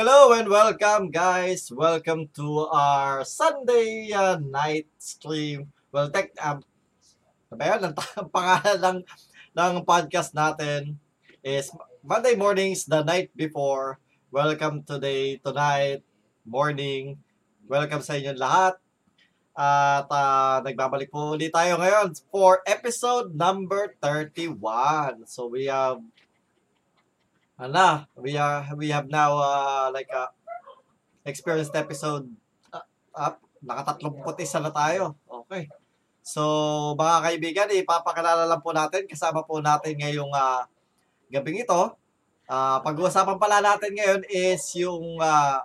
Hello and welcome guys. Welcome to our Sunday uh, night stream. Well, tech um, ano ba? Ang ang pangalan ng, ng podcast natin is Monday mornings the night before. Welcome today, tonight, morning. Welcome sa inyong lahat. At uh, nagbabalik po ulit tayo ngayon for episode number 31. So we have Ala, we are we have now uh, like a experienced episode uh, up. Nakatatlong isa na tayo. Okay. So, mga kaibigan, ipapakilala lang po natin. Kasama po natin ngayong uh, gabing ito. Uh, pag-uusapan pala natin ngayon is yung uh,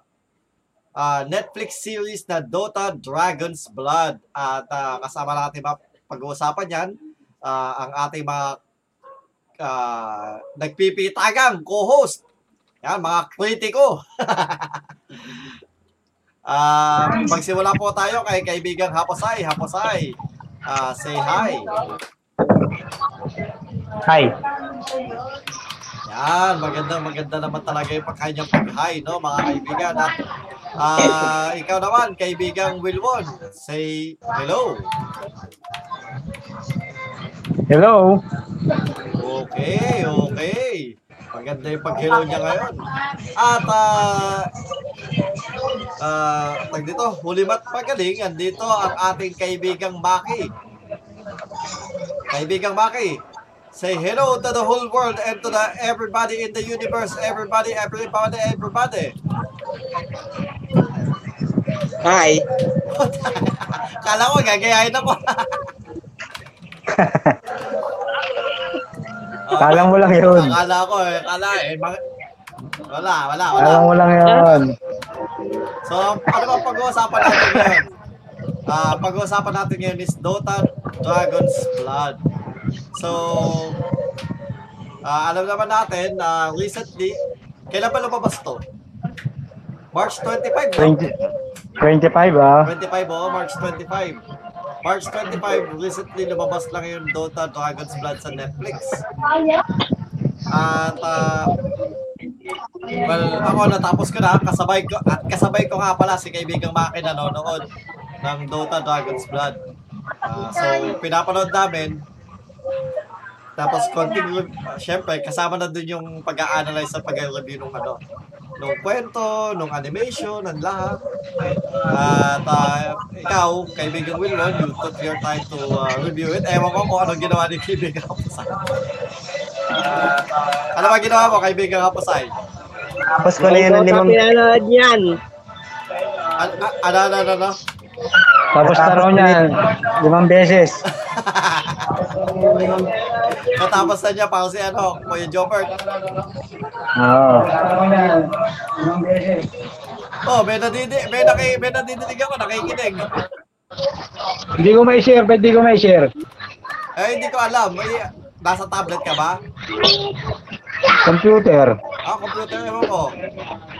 uh, Netflix series na Dota Dragon's Blood. At uh, kasama natin pag-uusapan yan, uh, ang ating mga uh, nagpipitagang co-host. Yan, mga kritiko. uh, magsimula po tayo kay kaibigang Haposay. Haposay, uh, say hi. Hi. Yan, maganda maganda naman talaga yung pagkanyang pag-hi, no, mga kaibigan. At uh, ikaw naman, kaibigang Wilwon, say hello. Hello. Okay, okay. Maganda yung pag-hello niya ngayon. At, uh, uh, tag dito, hulimat magaling, andito ang ating kaibigang Maki. Kaibigang Maki, say hello to the whole world and to the everybody in the universe, everybody, everybody, everybody. Hi. Kala ko, gagayahin ako. Kala mo lang yun. Akala ko eh, akala eh. Wala, wala, wala. Kala mo lang yun. So, ano ba pag-uusapan natin ngayon? Ah, pag-uusapan natin ngayon is Dota Dragon's Blood. So, ah, alam naman natin na recently, kailan ba lumabas to? March 25, no? 20, 25 ah. 25, oh, March 25. March 25, recently lumabas lang yung Dota Dragon's Blood sa Netflix. At, uh, well, ako natapos ko na, kasabay ko, at kasabay ko nga pala si kaibigang Maki nanonood ng Dota Dragon's Blood. Ah, so, pinapanood namin, tapos konting, uh, syempre, kasama na dun yung pag-a-analyze sa pag-review ng ano, nung kwento, nung animation, ng lahat. At uh, ikaw, kaibigang Wilwon, you took your time to uh, review it. Ewan ko kung anong ginawa ni kaibigang Kapusay. ano ba ginawa mo, kaibigang Kapusay? Tapos ko na yun ng limang, pinanood. Ano, ano, ano, ano, ano? tapos na raw niya limang beses. Natapos na niya pa si ano, Kuya Jobert. Oo. Oh, may nadidinig, may, naki, may nadidinig ako, nakikinig. Hindi ko may share, pwede ko may share. Eh, hindi ko alam. May, nasa tablet ka ba? Computer. Ah, computer mo ko.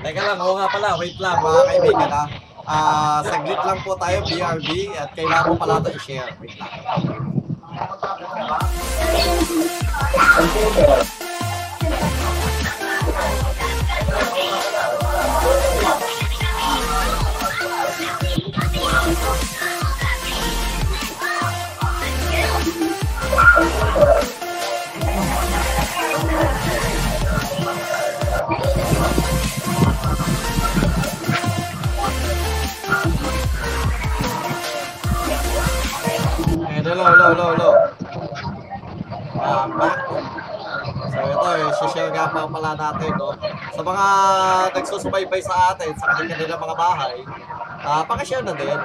Teka lang, oo nga pala, wait lang mga kaibigan ha. Ah, saglit lang po tayo, BRB, at kailangan ko pala ito i-share. Wait lang. 大家好我是的 Hello, hello, hello, hello. Ah, back. So ito, eh, share nga pa pala natin, no? Sa mga nagsusubaybay sa atin, sa kanilang mga bahay, ah, pakishare na din.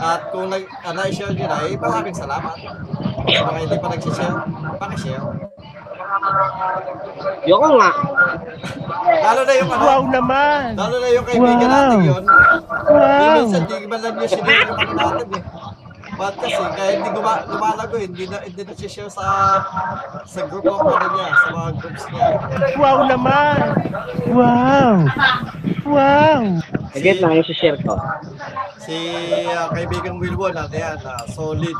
At kung nag, ah, na-share nyo na, eh, maraming salamat. Sa mga hindi pa nag-share, pakishare. Yoko nga. Lalo na yung ano, Wow naman! lalo na yung kaibigan Wow. natin yun. Wow! minsan, di ba lang yung yung ano natin eh. Ba't kasi, kaya hindi guma, lumalago, eh, hindi na, hindi na share sa sa group of ano niya, sa mga groups niya. Wow naman! Wow! Wow! Agad lang yung share ko. Si uh, kaibigang Wilwon, ano yan, ah, solid.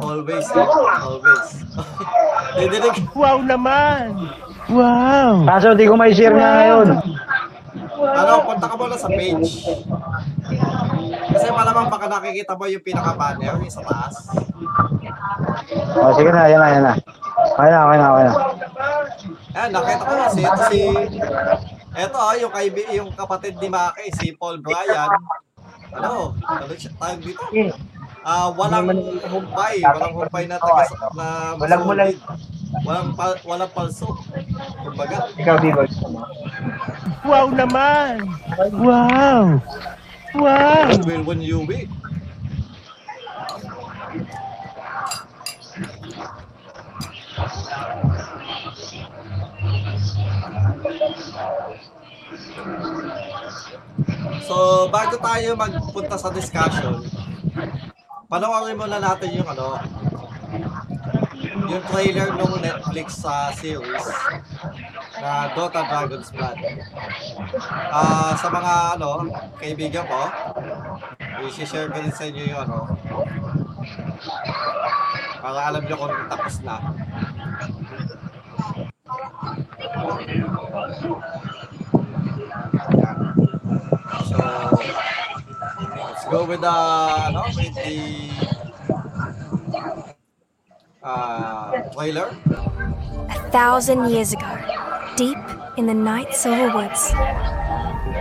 Always, eh, always. Wow naman! Wow! Kaso di ko may share nga ngayon. Ano, punta ka muna sa page. Kasi malamang baka nakikita mo yung pinaka-banner, yung sa taas. O, sige na, yan na, yan na. Okay na, okay na, okay na. Ayan, nakita ko kasi ito si... Ito ah, yung, kaibi, yung kapatid ni Maki, si Paul Bryan. Ano, ano siya tawag dito? Ah, walang humpay, walang humpay na taga na Walang mulan. Walang pal, walang palso. Kumbaga, Ikaw, Bigol. Wow naman! Wow! Wow! will win you win. So, bago tayo magpunta sa discussion, panoorin muna natin yung ano, yung trailer ng Netflix sa series na Dota Dragon's Blood. Ah, sa mga ano, kaibigan ko, i-share ko rin sa inyo yung ano, para alam nyo kung tapos na. So, let's go with the, ano, with the uh, trailer. A thousand years ago, deep in the night silver woods,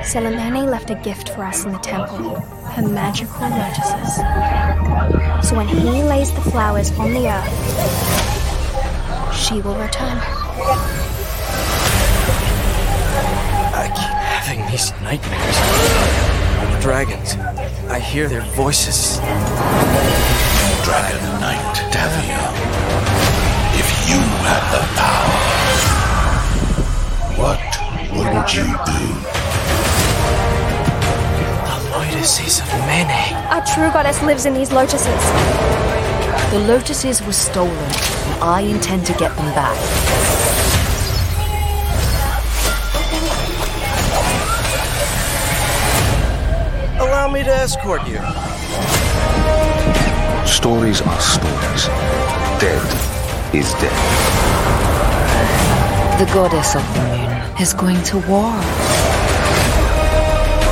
Selemene left a gift for us in the temple, her magical lotuses. So when he lays the flowers on the earth, she will return. I keep having these nightmares. The dragons. I hear their voices. Dragon Knight Davio. If you had the power, The lotuses of Mene. Our true goddess lives in these lotuses. The lotuses were stolen, and I intend to get them back. Allow me to escort you. Stories are stories. Dead is dead. The goddess of the moon is going to war.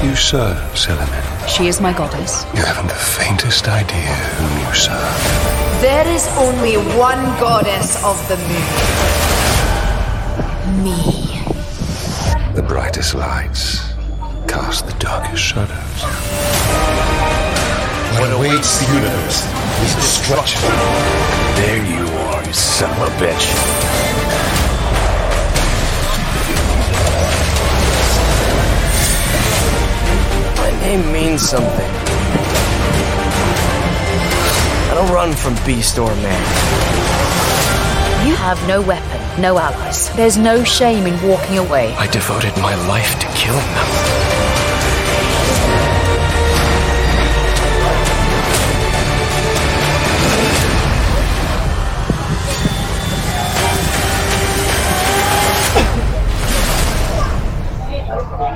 You serve Selamin. She is my goddess. You haven't the faintest idea whom you serve. There is only one goddess of the moon. Me. The brightest lights cast the darkest shadows. What awaits the universe is destruction. There you are, you son of a bitch. My name means something. I don't run from beast or man. You have no weapon, no allies. There's no shame in walking away. I devoted my life to killing them.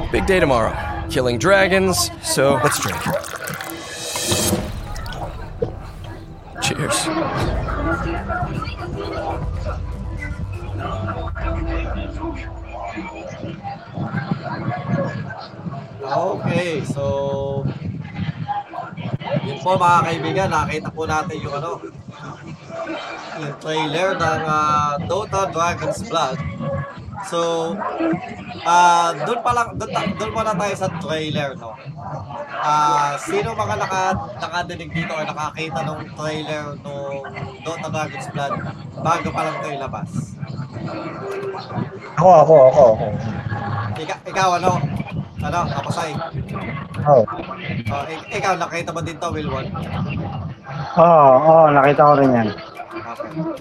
Big day tomorrow. Killing dragons, so let's drink. Cheers. Okay, so yun po mga kaibigan, nakita po natin yung ano yung trailer ng ah, Dota Dragon's Blood. So, ah doon pa lang doon, doon muna tayo sa trailer, no. Ah, sino mga naka nakadinig dito o nakakita ng trailer ng Dota Dragon's Blood bago pa lang ito ilabas? Ako, ako, ako, ako. Ika, ikaw ano? Ano, kapasay? Oo. Oh, ik- ikaw nakita mo din to, Wilwon? Oo, oo, nakita ko rin yan.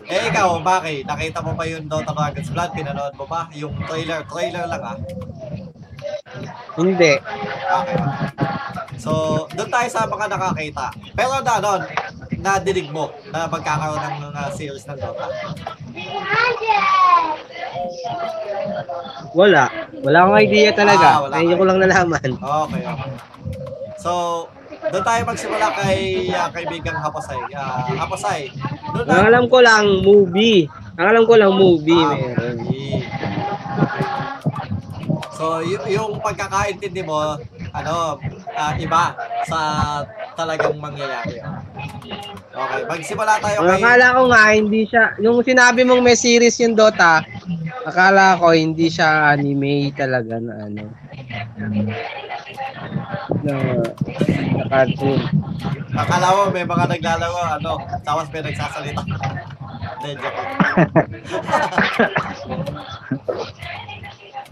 Eh ikaw, Baki, nakita mo ba yung Dota Dragon's Blood? Pinanood mo ba? Yung trailer, trailer lang ah. Hindi. Okay. So, doon tayo sa mga nakakita. Pero na, ano, nadinig mo na magkakaroon ng uh, series ng Dota. Wala. Wala akong idea Ah, talaga. wala Ngayon ko lang nalaman. Okay, okay. So, doon tayo magsimula kay uh, kaibigang Hapasay. Uh, Hapasay, doon Ang alam ko lang, movie. Ang alam ko lang, movie. Ah, Meron. movie. So, y- yung pagkakaintindi mo, ano, ah, iba sa talagang mangyayari. Okay, magsimula tayo kay... Akala ko nga hindi siya, yung sinabi mong may series yung Dota, akala ko hindi siya anime talaga na ano. Na, na cartoon. Akala mo may mga naglalaro, ano, tapos may nagsasalita.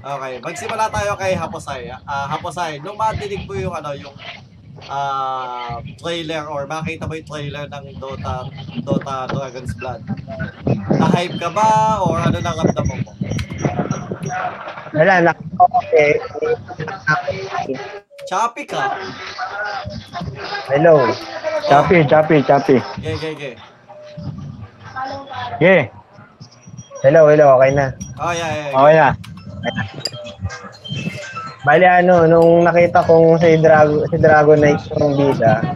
Okay, magsimula tayo kay Haposay. Ah, Haposay, nung matinig mo yung ano, yung ah trailer or makita mo yung trailer ng Dota Dota Dragon's Blood. Na-hype ka ba or ano nang ramdaman mo? Wala, ko kasi. Choppy ka? Hello. Chappy, chappy, chappy. Ge, ge, ge. Yeah. Hello, hello, okay na. Oh, yeah, yeah. Okay na. Bali ano, nung nakita kong si Drago, si Dragon Knight ng bida,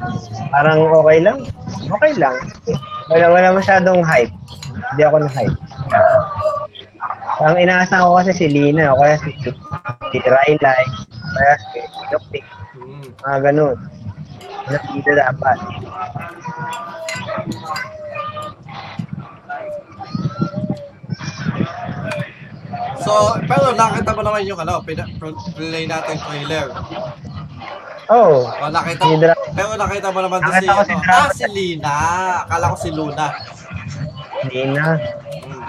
parang okay lang. Okay lang. Wala, wala masyadong hype. Hindi ako na hype. Ang inaasahan ko kasi si Lina, o kaya si, si Rylai, kaya si Doktik, Mm. mga ganun. Nakita dapat. So, pero nakita mo naman yung ano, play natin trailer. Oh, O, nakita si mo, pero nakita mo naman si, Nakita si ano, Dragon. ah, si Lina. Akala ko si Luna. Lina. Mm.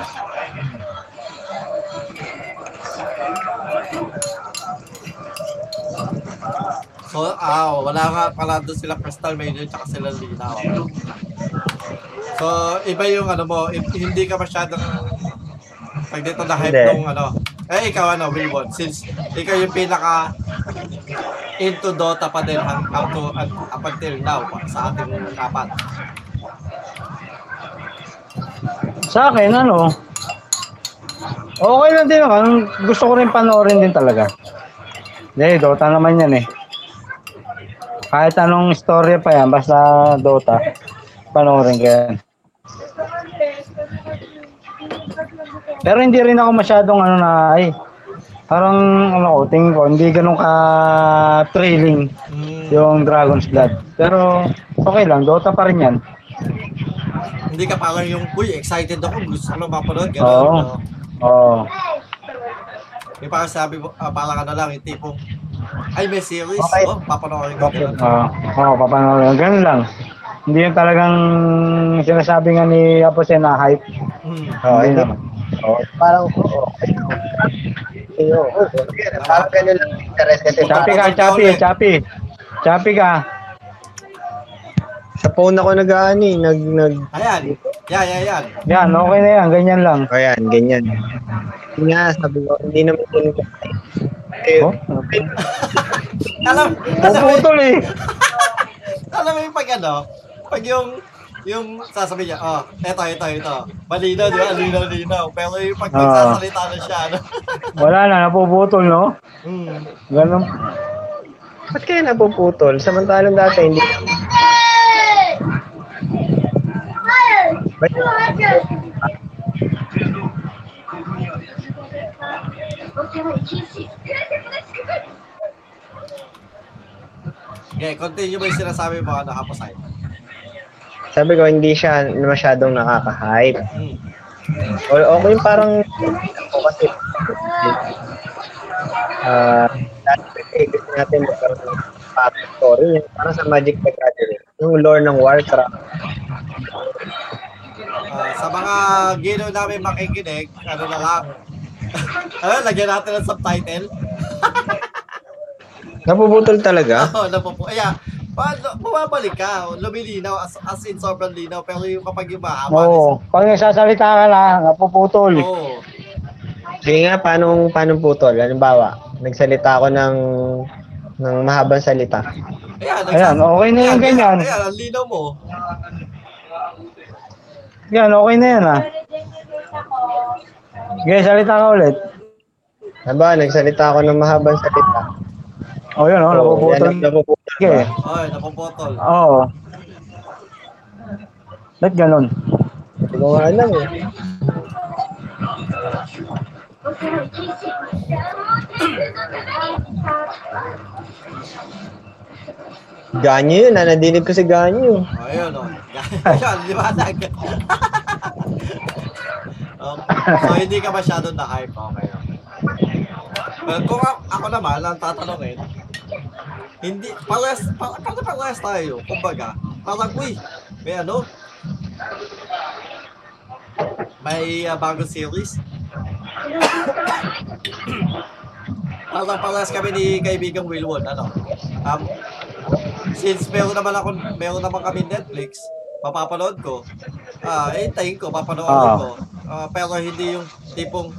So, ah, wala nga pala doon sila Crystal Maiden tsaka sila Lina. oh. So, iba yung ano mo, hindi ka masyadong pag dito na hype nung ano. Eh, ikaw ano, Wilbon, since ikaw yung pinaka into Dota pa din hang, up, to, up until now sa ating apat. Sa akin, ano, okay lang din ako. Gusto ko rin panoorin din talaga. Hindi, Dota naman yan eh. Kahit anong story pa yan, basta Dota, panoorin ko yan. Pero hindi rin ako masyadong ano na, ay, parang ano ko, tingin ko, hindi ganun ka thrilling Mm, yung Dragon's Blood. Pero okay lang, Dota pa rin yan. hindi ka parang yung, uy, excited ako, gusto ko mapanood. Ganun, Oo. no? Oo. Yung parang sabi mo, ah, parang ano lang, yung tipong, ay, may series, Okay. oh, papanoorin ko. Okay. ganun. Oo, oh, papanoorin. Ganun lang. Hindi yung talagang sinasabi nga ni Apos na hype. Mm. Oo, yun naman. Oo. Parang, oo. Iyo, parang ganun lang interest kasi Chappy ka, chappy, chappy. Chappy ka. Sa phone ako nag-ano eh, nag, nag, Ayan, yan, yan, yan. Yan, okay na yan. Ganyan lang. ayan, ganyan. Yun nga, sabi ko, hindi naman yun. Eh, Oh, Alam, alam mo, puputol eh. alam mo yung pag ano, pag yung, yung sasabi niya, oh, eto, eto, eto. Malinaw, di ba? Linaw, linaw. Pero yung pag Oo. magsasalita na siya, ano? Wala na, napuputol, no? mm. Ganun. ba't kaya napuputol? Samantalang dati, hindi. Okay, continue mo yung sinasabi mo, ano, hapasay. Sabi ko, hindi siya masyadong nakaka-hype. O, okay yung parang ako kasi ah dati kasi gusto natin magkaroon ng story yung parang sa Magic the Gathering yung lore ng Warcraft Ah, sa mga gino namin makikinig, ano na lang, ano, lagyan natin ng subtitle. napuputol talaga Oo, napupo. Ayan, paano, bumabalik ka, lumilinaw, as, as in sobrang linaw, pero yung kapag yung mahaba, Oo. Pag nagsasalita ka lang, napuputol. Oo. sige nga paano paano putol halimbawa nagsalita ako ng ng mahabang salita Ayan, Ayan, okay na yung ganyan. Ayan, ang linaw mo. Yan, okay na yan ah. Okay, salita ka ulit. halimbawa nagsalita ako ng mahabang salita O yun, oh, Oo, napuputol. yan napuputol Okay. Ay, napuputol. Oo. Ba't ganun? hindi ko nga alam eh Ganyo yun, ah. Nadinig ko si Ganyo. O, yun, o. Yan, liwanag. um, so, hindi ka masyado na-hype. Okay. Well, kung ako naman, ang tatanungin, hindi, pares, pa, pa, pares tayo. Kumbaga, parang, uy, may ano, may uh, bagong series. parang pares kami ni kaibigang Wilwon, ano, um, since meron naman ako, meron naman kami Netflix, mapapanood ko, ah, eh, hintayin ko, papanoorin Ah. ko. Ah, pero hindi yung tipong,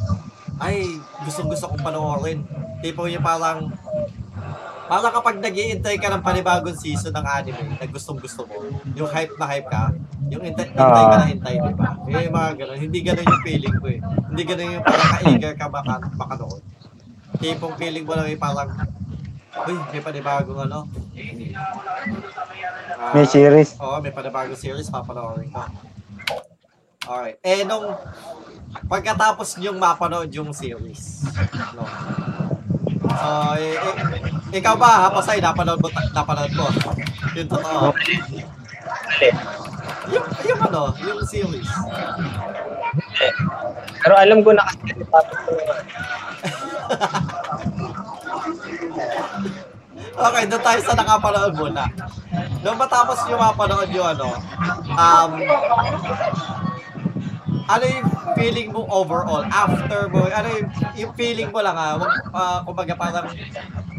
ay, gustong gusto kong panoorin. Tipong yung parang, parang kapag nag iintay ka ng panibagong season ng anime na gustong gusto mo, yung hype na hype ka, yung hintay, hintay ka Ah. na hintay, di ba? Eh, mga ganun. Hindi ganun yung feeling ko eh. Hindi ganun yung parang ka-eager ka maka, makanood. Tipong feeling mo lang eh, parang, uy, may panibagong ano. Ah, May series. Oo, may panibagong series, papanoorin ko. Alright. Eh, nung pagkatapos niyong mapanood yung series, no? So, eh, eh, ikaw ba, Hapasay, napanood mo, napanood mo? Yung totoo. Yung, yung ano, yung series. Pero alam ko na kasi tapos ko. Okay, doon tayo sa nakapanood muna. Nung matapos yung mapanood yung ano, um, ano yung feeling mo overall after mo, ano yung, yung feeling mo lang ah, wag, ah, kumbaga parang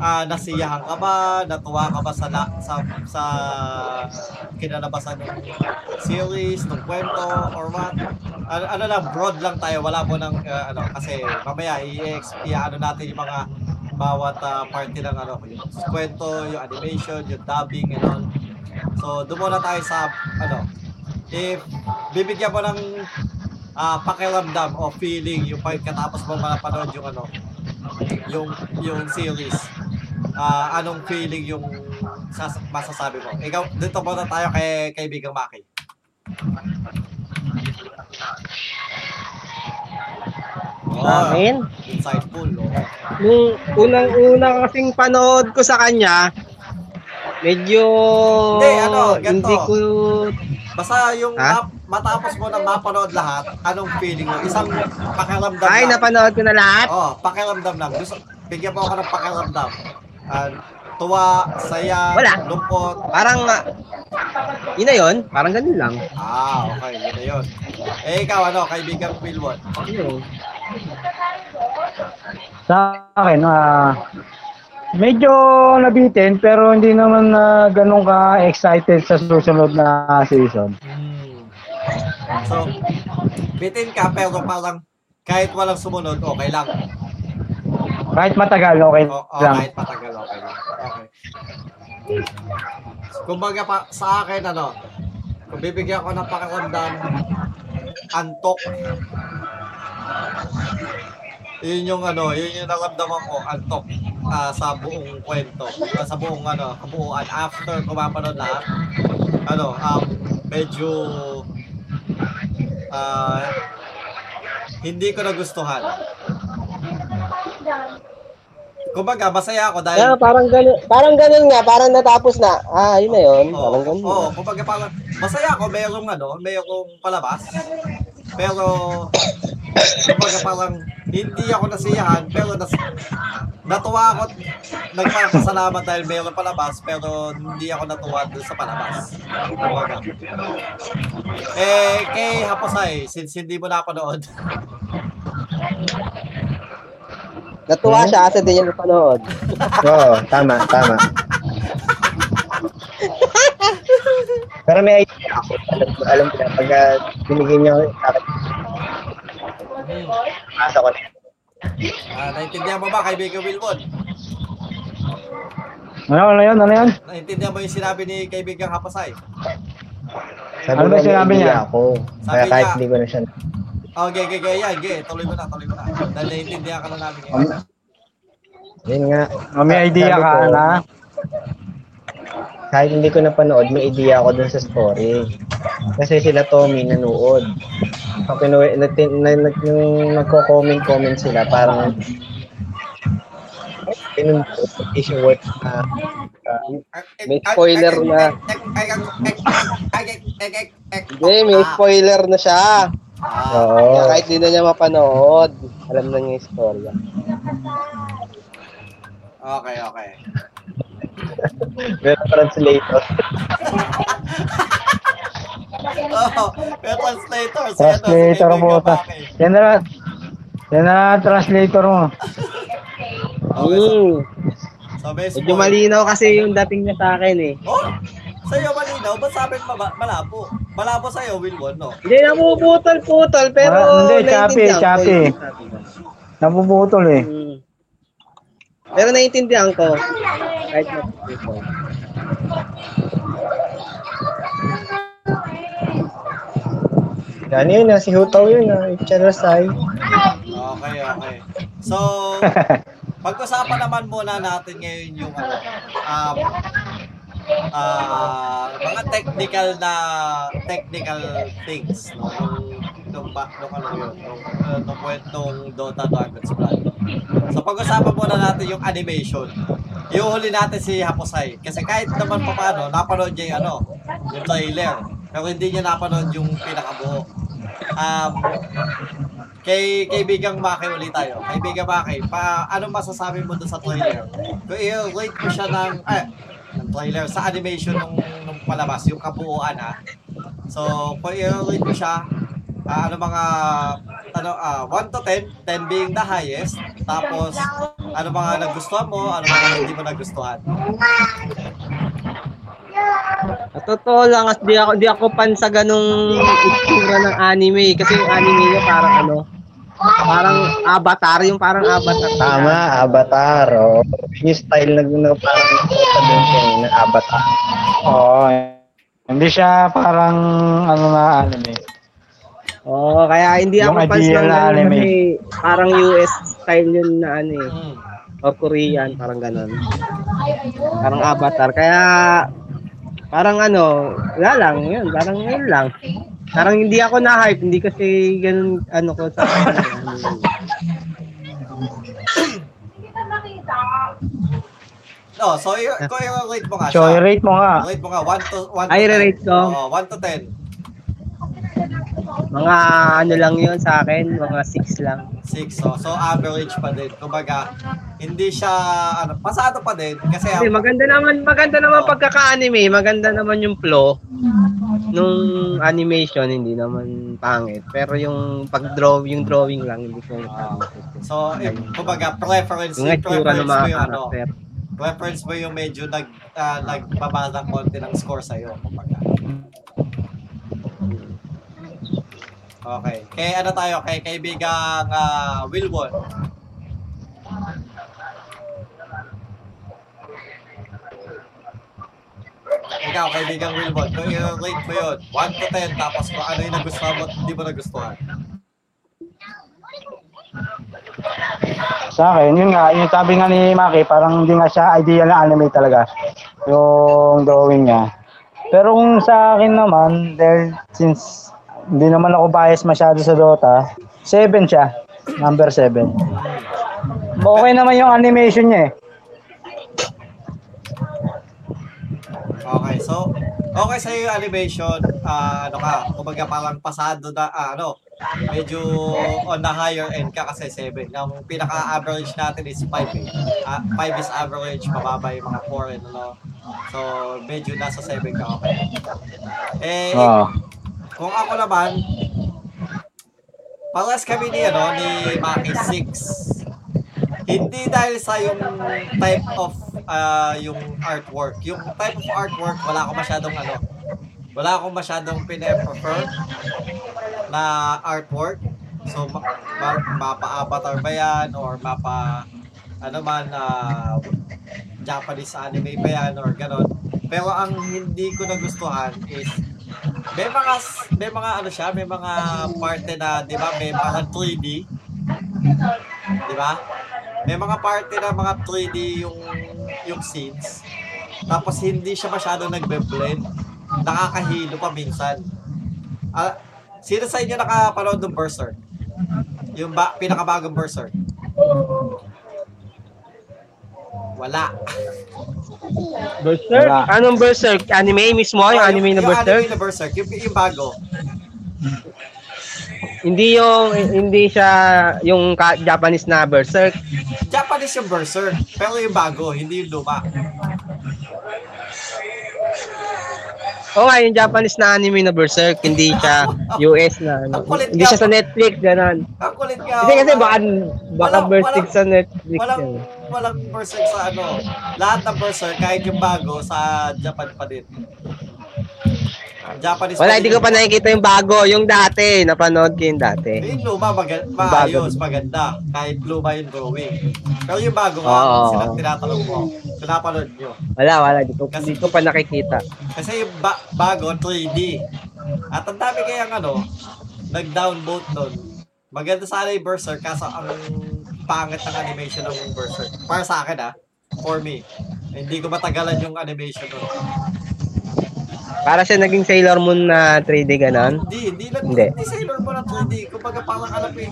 ah, nasiyahan ka ba, natuwa ka ba sa, la, sa, sa kinalabasan ng series, ng kwento, or what? Ano, ano lang, broad lang tayo, wala mo ng, ah, ano, kasi mamaya i-exp, ano natin yung mga bawat ah, party ng ano, yung kwento, yung animation, yung dubbing, and all. So, doon muna tayo sa, ano, if bibigyan mo ng ah, pakiramdam o feeling yung pagkatapos mo mapanood yung ano, yung yung series. Ah, anong feeling yung sas- masasabi mo? Ikaw, dito muna tayo kay kaibigang Maki. Akin? insightful. Oh. Nung unang-una kasing panood ko sa kanya, medyo Hindi, ano, ganito. hindi ko Basta yung Ha? map- matapos mo na mapanood lahat, anong feeling mo? Isang pakiramdam ay lang. napanood ko na lahat. Oh, pakiramdam lang. Gusto, bigyan mo ako ng pakiramdam. Ah, tuwa, saya, Wala. lungkot. Parang ah, yun na yun, parang ganun lang. Ah, okay. Yun na yun. Eh, ikaw, ano, kaibigang Wilwon? Yun. Sa akin, ah, medyo nabitin pero hindi naman na ganun ka excited sa susunod na season. Hmm. So, bitin ka pero parang kahit walang sumunod, okay lang. Kahit matagal, okay O, o lang. kahit matagal, okay lang. Okay. Kumbaga pa, sa akin, ano, kung bibigyan ko ng pakiramdam, antok. Yun yung ano, yun yung naramdaman ko, antok ah, sa buong kwento. ah, sa buong ano, kabuuan. After kumapanood lahat, ano, um, medyo ah, hindi ko nagustuhan. Kumbaga, masaya ako dahil Kaya parang ganun, parang ganun nga, parang natapos na. Ah, yun na yun. Parang ganun. Oo, oh, kumbaga parang masaya ako, mayroong ano, mayroong palabas. Pero kumbaga parang hindi ako nasiyahan, pero nas, natuwa ako, at nagpapasalamat dahil mayroong palabas, pero hindi ako natuwa doon sa palabas. Kumbaga. Eh, kay Haposay, since hindi mo napanood, Natuwa siya kasi di niya napanood. Oo, tama, tama. Pero may idea ako. Alam ko, alam ko na pag uh, binigyan niya ako sa akin. Masa ko na. yan. ah, naintindihan mo ba, kaibigan Wilbon? Ano, ano yun? Ano yun? Naintindihan mo yung sinabi ni kaibigang Haposay? Sabi Ano ba sinabi niya? ako. Sabi Kaya kahit hindi ko na siya. Oh, ge, ge, ge, yan, ge. Tuloy mo na, tuloy mo na. Dahil naiintindihan ka na namin Um, ngayon. Yun nga. Oh, may idea Sabi ka ko, na? Kahit hindi ko napanood, may idea ako dun sa story. Kasi sila Tommy nanood. pag pinuwi, na, na, na, yung nagko-comment-comment sila, parang pinuntation work na May spoiler na. Hindi, may spoiler na siya. Oo. Kaya kahit di na niya mapanood, alam na niya yung istorya. Okay, okay. Pero translator. Oh, may translator. Si Translator ano. Kaibigan Ta- yan na, yan na translator mo. Okay, so, Hmm. so may Medyo malinaw kasi yung dating niya sa akin eh. Oh, sa'yo malinaw. Ba't sabi mo ba- malabo? Malabo sa'yo, Wilwon, no? Hindi napuputol-putol, pero Ah, hindi, sabi mo. Napuputol eh. Hmm. Pero naiintindihan ko. Kahit napuputol. Yan yun, ah, si Hutaw yun, ah, Icharasay. Okay, okay. So, pag-usapan naman muna natin ngayon yung ano, um, ah, mga technical na technical things no nung nung, ba, nung ano yun nung, uh, nung kwentong Dota Dragon's Blood. So pag-usapan muna natin yung animation. Iuhuli natin si Haposay kasi kahit naman pa paano napanood niya yung ano, yung trailer. Pero hindi niya napanood yung pinakabuo. Um, kay kaibigang Maki ulit tayo. Kaibigang Maki, pa ano masasabi mo doon sa trailer? Kung i-rate mo siya ng eh ng trailer sa animation nung nung palabas, yung kabuuan ha. So, kung i-rate mo siya ah, ano mga ano ah 1 to 10, 10 being the highest. Tapos ano mga nagustuhan mo, ano mga hindi mo nagustuhan. Sa totoo lang, as di ako, di ako pan sa ganung itsura ng anime. Kasi yung anime niya parang ano, parang avatar, yung parang avatar. Tama, Avatar. Oh. Yung style na, na parang din eh, na Avatar. Oo. Hindi siya parang ano na anime. Oo, kaya hindi ako fans ng na ganun anime. kasi parang US style yun na ano eh. Hmm. Or Korean, parang ganun. Parang avatar. Kaya, parang ano, wala lang, yun, parang yun lang. Parang hindi ako na-hype, hindi kasi ganun, ano ko sa No, so i- kung i-rate mo nga So, i-rate mo nga. Rate mo nga 1 to 1 to Ay, 10. i-rate ko? Oo, 1 to 10. Mga ano lang yun sa akin, mga 6 lang. 6. So, so average pa din. Kumbaga, hindi siya ano, pasado pa din kasi Kasi maganda naman, maganda naman pagkaka-anime, maganda naman yung flow nung animation, hindi naman pangit. Pero yung pag-draw, yung drawing lang, hindi ko So, eh, kumbaga, preference, Yung ng preference mo mga yung ano, preference mo yung medyo nag, uh, nagbabasa konti ng score sa'yo, kumbaga. Okay. Kay ano tayo, kay kaibigang uh, Wilwon. Ikaw, kaibigang Wilbon, kung i-rate mo yun, 1 to 10, tapos kung ano yung nagustuhan mo hindi mo nagustuhan. Sa akin, yun nga, yung sabi nga ni Maki, parang hindi nga siya ideal na anime talaga. Yung drawing niya. Pero kung sa akin naman, dahil since hindi naman ako bias masyado sa Dota, 7 siya. Number 7. Okay naman yung animation niya eh. Okay, so, okay sa'yo yung animation, ah, ano ka, kumbaga parang pasado na, ah, ano, medyo on the higher end ka kasi 7. Yung pinaka-average natin is 5 eh. Ah, 5 is average, mababa yung mga 4 and ano. So, medyo nasa 7 ka, okay. Eh, Oo. Kung ako naman, parehas kami ni, ano, ni Maki 6. Hindi dahil sa yung type of ah, yung artwork. Yung type of artwork, wala akong masyadong ano, wala akong masyadong pine-prefer na artwork. So, ma- ma- mapa-avatar ba yan or mapa ano man ah, Japanese anime ba yan or ganon. Pero ang hindi ko nagustuhan is may mga may mga ano siya, may mga parte na 'di ba, may mga 3D. 'Di ba? May mga parte na mga 3D yung yung scenes. Tapos hindi siya masyado nagbe-blend. Nakakahilo pa minsan. Ah, Sino sa inyo nakapanood ng Berserk? Yung ba, pinakabagong Berserk? Wala. Berserk? Wala. Anong Berserk? Anime mismo? Yung Ah, anime na yung Berserk? anime na Berserk, yung, yung bago. Hindi yung, hindi siya yung ka- Japanese na Berserk. Japanese yung Berserk, pero yung bago, hindi yung luma. Oo nga, yung Japanese na anime na Berserk, hindi siya US na. Ano. Hindi siya sa Netflix, gano'n. Ang kulit. Hindi kasi wala- baka, baka Walang- Berserk walang- sa Netflix Walang, yan. Walang Berserk sa ano. Lahat ng Berserk, kahit yung bago, sa Japan pa din. Japanese Wala, hindi ko pa nakikita yung bago. Yung dati, napanood ko yung dati. Yung luma, maga- maayos, maganda. Kahit luma yung drawing. Pero yung bago Oo. silang tinatanong mo. Pinapanood nyo. Wala, wala. Di ko, di ko pa nakikita. Kasi yung ba- bago, 3D. At ang dami kayang ano, nag-downvote doon. Maganda sana yung Berserk, kaso ang pangit ng animation ng Berserk. Para sa akin ah, for me. Hindi ko matagalan yung animation doon. Para siya naging Sailor Moon na 3D ganon. Hindi, hindi lang, Hindi. hindi, Sailor Moon ang 3D. Kumbaga parang pa eh.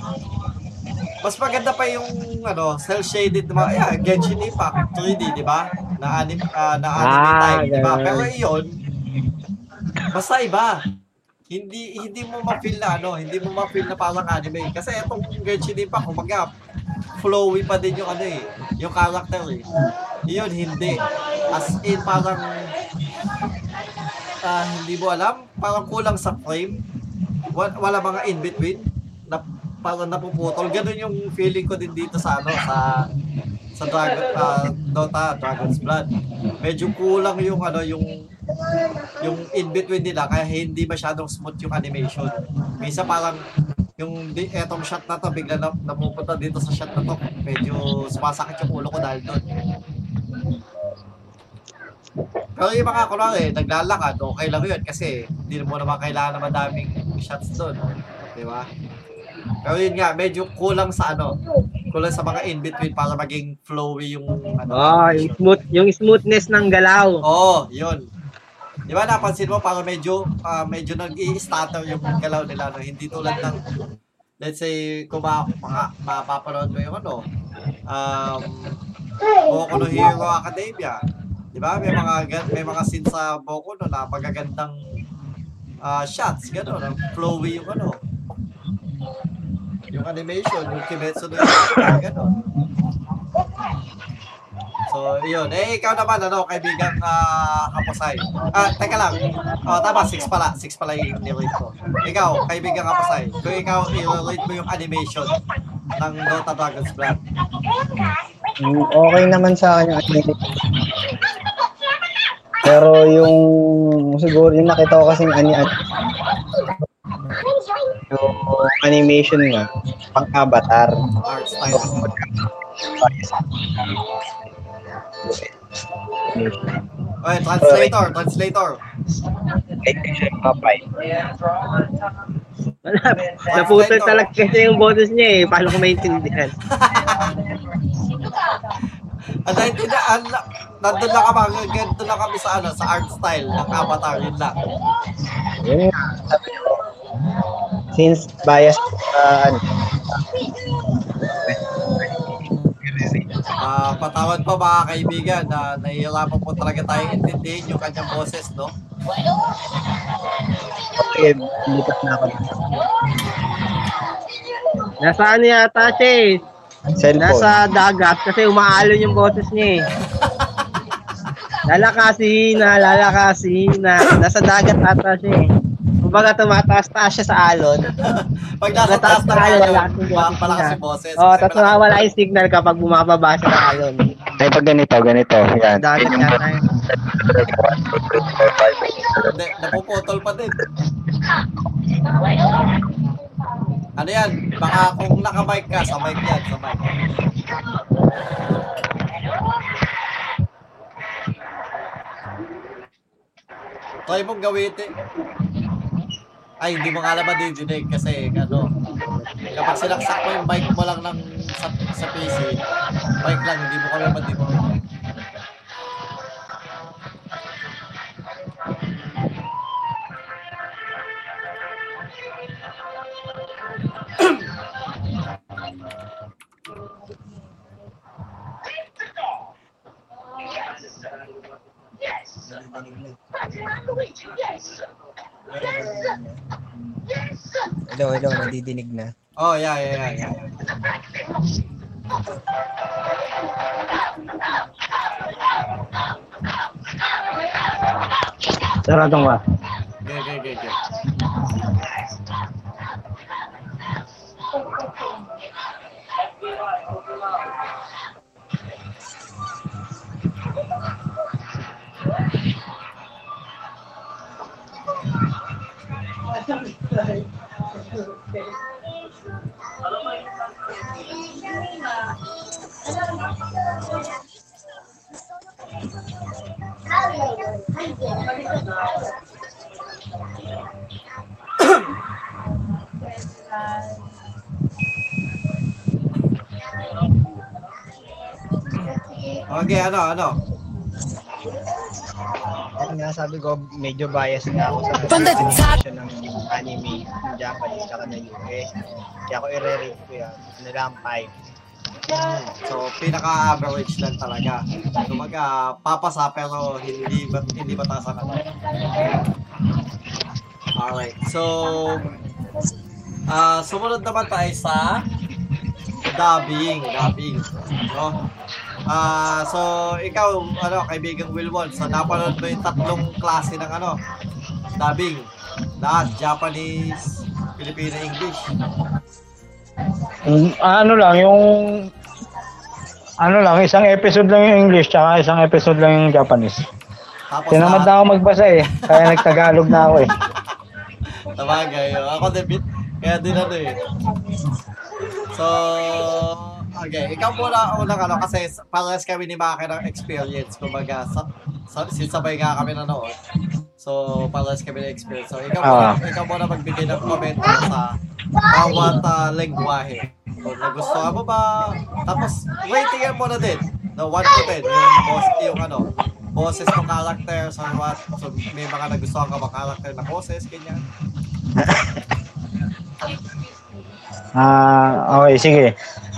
Mas maganda pa yung ano, cel-shaded na mga, yeah, Genshin Impact 3D, di ba? Na anim, ah, na anime Ah, type, di ba? Pero iyon, basta iba. Hindi hindi mo ma-feel na ano, hindi mo ma-feel na parang anime. Kasi etong Genshin Impact, kumbaga, flowy pa din yung ano eh, yung character eh. Iyon, hindi. As in, parang, ah, hindi mo alam, parang kulang sa frame. Wala, wala mga in-between na parang napuputol. Ganun yung feeling ko din dito sa ano, sa sa Dragon, ah, Dota, Dragon's Blood. Medyo kulang yung ano, yung yung in-between nila kaya hindi masyadong smooth yung animation. Minsan parang yung di, etong shot na to, bigla na, napupunta dito sa shot na to. Medyo sumasakit yung ulo ko dahil doon. Pero yung mga kunwari, naglalakad, okay lang yun kasi hindi mo naman kailangan na madaming shots doon. Di ba? Pero yun nga, medyo kulang sa ano, kulang sa mga in-between para maging flowy yung ano. Oh, yung smooth, yung smoothness ng galaw. Oo, oh, yun. Di ba napansin mo parang medyo ah, medyo nag-i-stutter yung galaw nila no? hindi tulad ng let's say kung ma, ma, mapapanood mo yung ano um Boku no Hero Academia. Di ba? May mga may mga scenes sa Boku no na magagandang ah, shots, gano'n, ang flowy yung ano. Yung animation, yung Kimetsu no Yaiba, gano'n. So, yun. Eh, ikaw naman, ano, kaibigang uh, Kapusay. Ah, teka lang. Oh, tama, 6 pala. 6 pala yung nirate ko. Ikaw, kaibigang Kapusay. Kung ikaw, i-rate mo yung animation ng Dota Dragon's Blood. Mm, Okay naman sa akin yung animation. Pero yung siguro yung nakita ko kasing ani ani- yung animation nga pang avatar. Art style. Okay, translator, translator. Fight. Wala, naputol talaga kasi yung boses niya eh. Paano ko maintindihan? Ang naintindihan, nandun lang kami, ganito lang kami sa ano, sa art style ng avatar, yun lang. Yun nga, since bias uh, ano, Ah, patawad po mga kaibigan na nahihirapan po talaga tayong intindihin yung kanyang boses, no? okay, lipat na ako. Nasaan yata siya eh? Cellphone. Nasa dagat kasi umaalon yung boses niya eh. Lalakasin na, lalakasin na. Nasa dagat ata siya eh. Kumbaga tumataas-taas siya sa alon. Pag nasa taas ng tayo, alon, wala niya. yung boses. Oo, tapos nawawala yung signal kapag bumababa siya sa alon. Ay, pag ganito, ganito. Yan. Yata yun. Hindi, napuputol pa din. Ano yan? Baka kung naka-mic ka, sa mic yan, sa mic. Try mong gawin eh ay hindi mo nga alam madidinig kasi ano, kapag sinaksak mo yung mic mo lang ng, sa, sa PC, mic lang, hindi mo kami madidinig. Yes. Yes. Yes. Yes. Nadidinig na. Hello, hello, nadidinig na. Oh, yeah, yeah, yeah, yeah. ba? Okay, okay, okay, okay. Okay, ano, ano? Kaya nga sabi ko, medyo bias na ako sa version ng anime, ng Japanese, tsaka ng US. Kaya ako i-rate ko yan. Ano lang, 5. So, pinaka-average lang talaga. Kumaga, papasa pero hindi ba, hindi mataas ang ano. Alright, so, ah sumunod naman tayo sa dubbing, dubbing. No? Ah, so ikaw, ano, kaibigang Wilwon, so napanood mo yung tatlong klase ng ano, dubbing. Lahat, Japanese, Filipino, English. Mm, Ano lang, yung... Ano lang, isang episode lang yung English, tsaka isang episode lang yung Japanese. Tapos Tinamad lahat- na ako magbasa eh, kaya nagtagalog na ako eh. Sabagay, oh. ako din, kaya din ano eh. So, okay, ikaw muna unang ano, kasi parehas kami ni Maki ng experience, kumbaga, sa, sa, sinsabay nga kami nanood. So, parehas kami ng experience. So, ikaw muna, Ah. ikaw muna magbigay ng comment sa bawat uh, lengguwahe. Kung nagustuhan mo ba, tapos ratingan mo na din, no, 1 to 10, yung, boss, yung ano, boses ng characters or what. So, may mga nagustuhan ka ba character na boses, ganyan. Ah, okay, sige.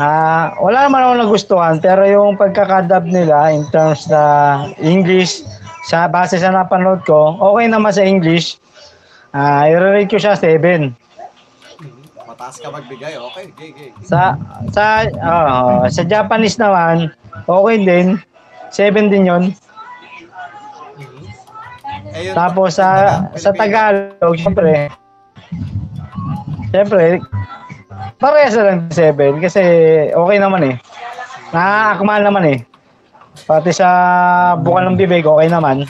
Ah, wala naman ako nagustuhan, pero yung pagkakadub nila in terms na English, sa base sa napanood ko, okay naman sa English. Ah, i-rate ko siya 7. Mataas ka magbigay, okay, okay, okay. Sa sa ah, sa Japanese naman, okay din. 7 din 'yon. Eh, yun, Tapos sa sa Tagalog, syempre. Syempre, parehas na lang 7 kasi okay naman eh. Nakakakmal naman eh. Pati sa bukal ng bibig, okay naman.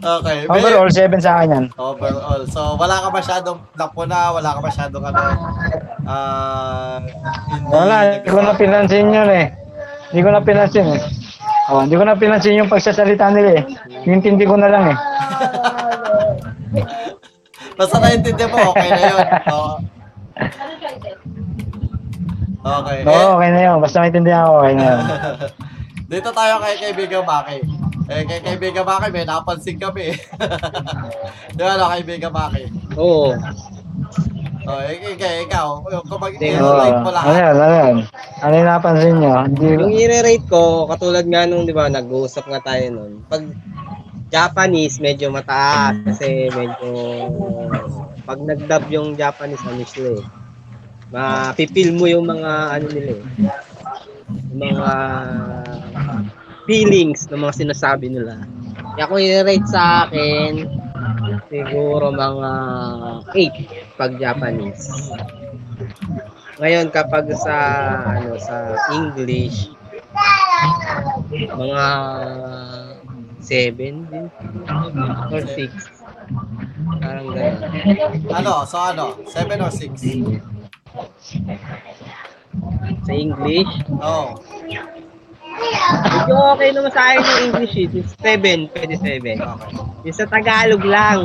Okay. Overall, 7 sa akin yan. Overall. So, wala ka masyadong napuna, wala ka masyadong ano, hindi Wala, hindi ko na pinansin yun eh. Hindi ko na pinansin eh. Oh, hindi ko na pinansin yung pagsasalita nila eh. Intindi ko na lang eh. Basta naintindihan mo, okay na yun. Oo. Okay. Oo, okay na yun. Basta maintindihan ako, okay na yun. Dito tayo kay kaibigan Maki. Eh, kay kaibigan Maki, may napansin kami. Di ba, no, kaibigan Maki? Oo. Oh, eh, eh, ikaw, kung mag like mo ano lahat. yan, ano yan? Ano yung napansin nyo? Hindi, Yung i-rate ko, katulad nga nung, di ba, nag-uusap nga tayo nun. Pag Japanese, medyo mataas kasi medyo pag nag-dub yung Japanese, ano sila eh. Mapipil mo yung mga ano nila eh. Mga feelings ng mga sinasabi nila. Kaya kung i-rate sa akin, siguro mga 8 pag Japanese. Ngayon kapag sa ano sa English mga 7 din or 6 parang gano'n. Ano, so ano, 7 or 6? Sa English, Oh. medyo okay naman sa akin yung English eh. Yung 7, pwede 7. Yung sa Tagalog lang.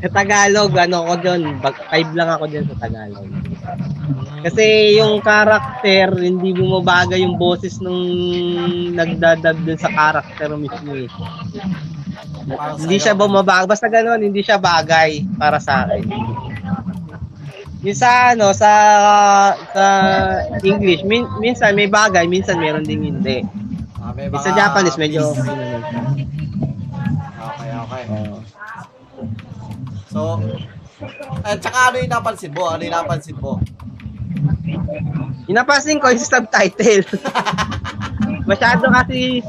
Sa Tagalog, ano ko dyan, 5 lang ako dyan sa Tagalog. Kasi yung karakter, hindi bumabagay yung boses nung nagdadab dun sa karakter mismo eh. Hindi siya bumabagay. Basta gano'n, hindi siya bagay para sa akin. Yung sa ano, sa sa English, min, minsan may bagay, minsan meron ding hindi. Ah, may mga Sa Japanese, medyo piece. okay. Okay. So, at saka ano yung napansin mo? Ano yung napansin mo? Inapansin ko yung subtitle. masyado kasi,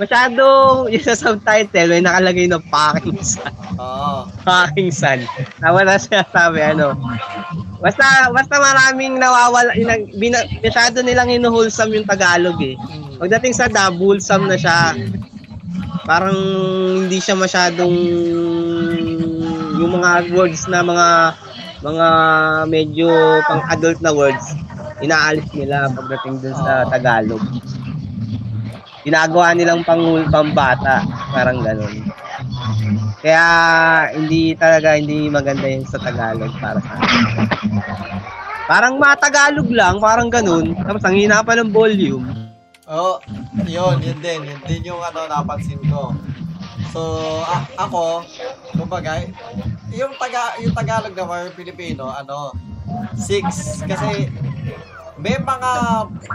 masyado yung sa subtitle, may nakalagay na packing sun. Oo. Packing sun. Na wala siya sabi, ano. Basta, basta maraming nawawala, inang, bina, masyado nilang inuhulsam yung Tagalog eh. Pagdating sa dub, wholesome na siya. Parang hindi siya masyadong yung mga words na mga mga medyo pang adult na words inaalis nila pagdating dun sa Tagalog. Ginagawa nilang pang pambata, parang ganun. Kaya hindi talaga hindi maganda yun sa Tagalog para sa akin. Parang matagalog lang, parang ganun. Tapos ang hina pa ng volume. Oo, yun, yun din. Yun din yung ano, napansin ko. So, a- ako, kumbaga, yung, taga, yung Tagalog naman, yung Pilipino, ano, six. Kasi, may mga,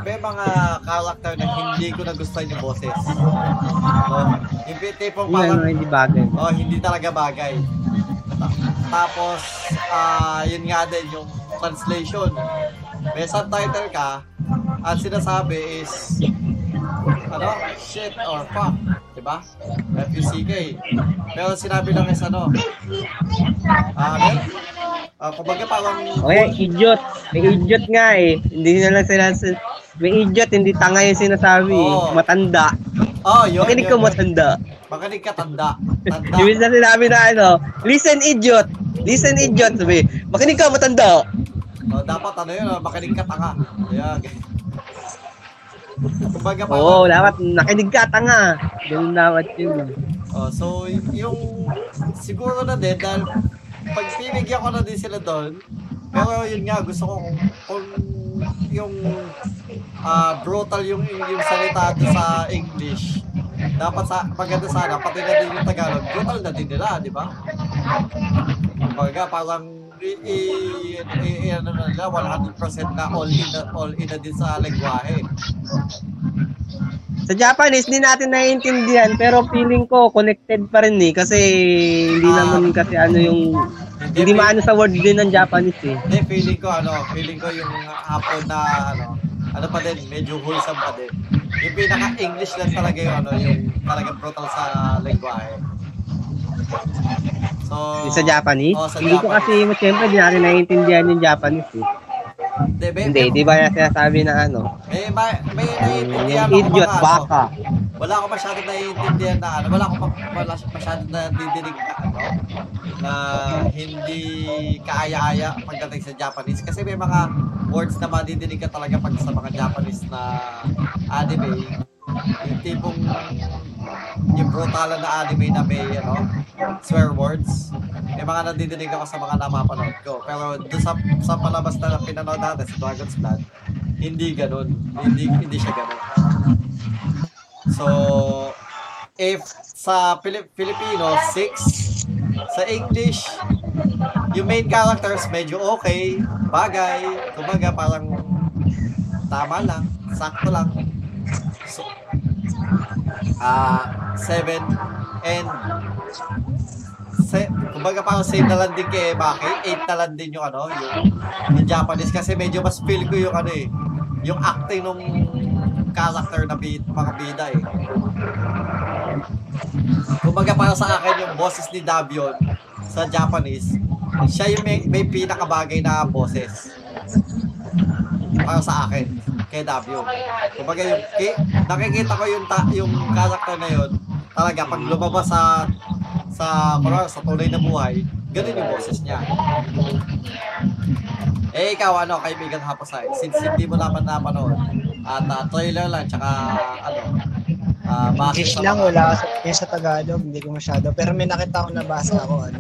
may mga character na hindi ko nagustuhan yung boses. No? Yung tipong parang, ano, hindi bagay. oh, hindi talaga bagay. Ta- Tapos, ah, yun nga din, yung translation. May subtitle ka, at sinasabi is, ano, shit or fuck. Diba? F-U-C-K. Pero sinabi lang is ano, ah, ano Ah, kumbaga parang, Okay, idiot. May idiot nga eh. Hindi na lang sila may idiot, hindi tanga yung sinasabi. Oo. Matanda. oh, yun, Makinig ka yun. matanda. Makinig ka, tanda. Tanda. Yung na sinabi na ano, listen idiot. Listen idiot. Sabi, makinig ka matanda. Oh, dapat ano yun, oh, makinig ka tanga. Ayan. kumbaga parang, Oo, dapat nakinig ka tanga. Ganun dapat yun. Oh, so yung siguro na din dahil pag pinigyan ko na din sila doon. Pero yun nga gusto ko kung, yung ah, brutal yung yung salita doon sa English. Dapat sa maganda sana pati na din yung Tagalog. Brutal na din nila, di ba? Kumbaga parang i, i, i, i ano na nila 100% na all in all in na din sa lengguwahe. Sa Japanese, hindi natin naiintindihan, pero feeling ko connected pa rin eh. Kasi hindi Ah. naman kasi ano yung, hindi maano sa word din ng Japanese eh. Hindi, feeling ko ano, feeling ko yung hapon na ano, ano pa din, medyo wholesome pa din. Yung pinaka-English lang talaga yung ano, yung talagang brutal sa lengguwahe. So, Yung sa Japanese, Oh, sa hindi ko kasi, siyempre, hindi natin naiintindihan yung Japanese eh. Hindi, may, Hindi, di ba sinasabi na ano, may, may, may yung naiintindihan ako idiot, mga, baka. Ano, wala ako masyadong naiintindihan na ano, wala ako pa- wala masyadong nadidinig na ano, na hindi kaaya-aya pagdating sa Japanese. Kasi may mga words na madidinig ka talaga pag sa mga Japanese na anime. Yung tipong yung brutalan na anime na may ano, swear words. May mga nadidinig ako sa mga napapanood ko. Pero doon sa, sa palabas na pinanood natin sa Dragon's Blood, hindi ganun. Hindi, hindi siya ganun. So, if sa Pili- Filipino, 6. Sa English, yung main characters medyo okay, bagay, kumbaga parang tama lang, sakto lang. So, ah, 7 and se, kumbaga parang same na lang din kay Maki, 8 na lang din yung ano, yung, yung Japanese kasi medyo mas feel ko yung ano eh, yung acting nung character na bid, mga bida eh. Kumbaga para sa akin yung boses ni Davion sa Japanese, siya yung may, may pinakabagay na boses. Para sa akin, Davion. Kumbaga yung, kay, nakikita ko yung, ta, yung character na yun, talaga pag lumabas sa sa kunwari, sa tunay na buhay, ganun yung boses niya. Eh, ikaw, ano, kaibigan Haposay, since hindi mo naman napanood, at ah, trailer lang, tsaka, ano, ah bakit English lang, mga- wala sa, yung sa Tagalog, hindi ko masyado. Pero may nakita ko nabasa ako, ano,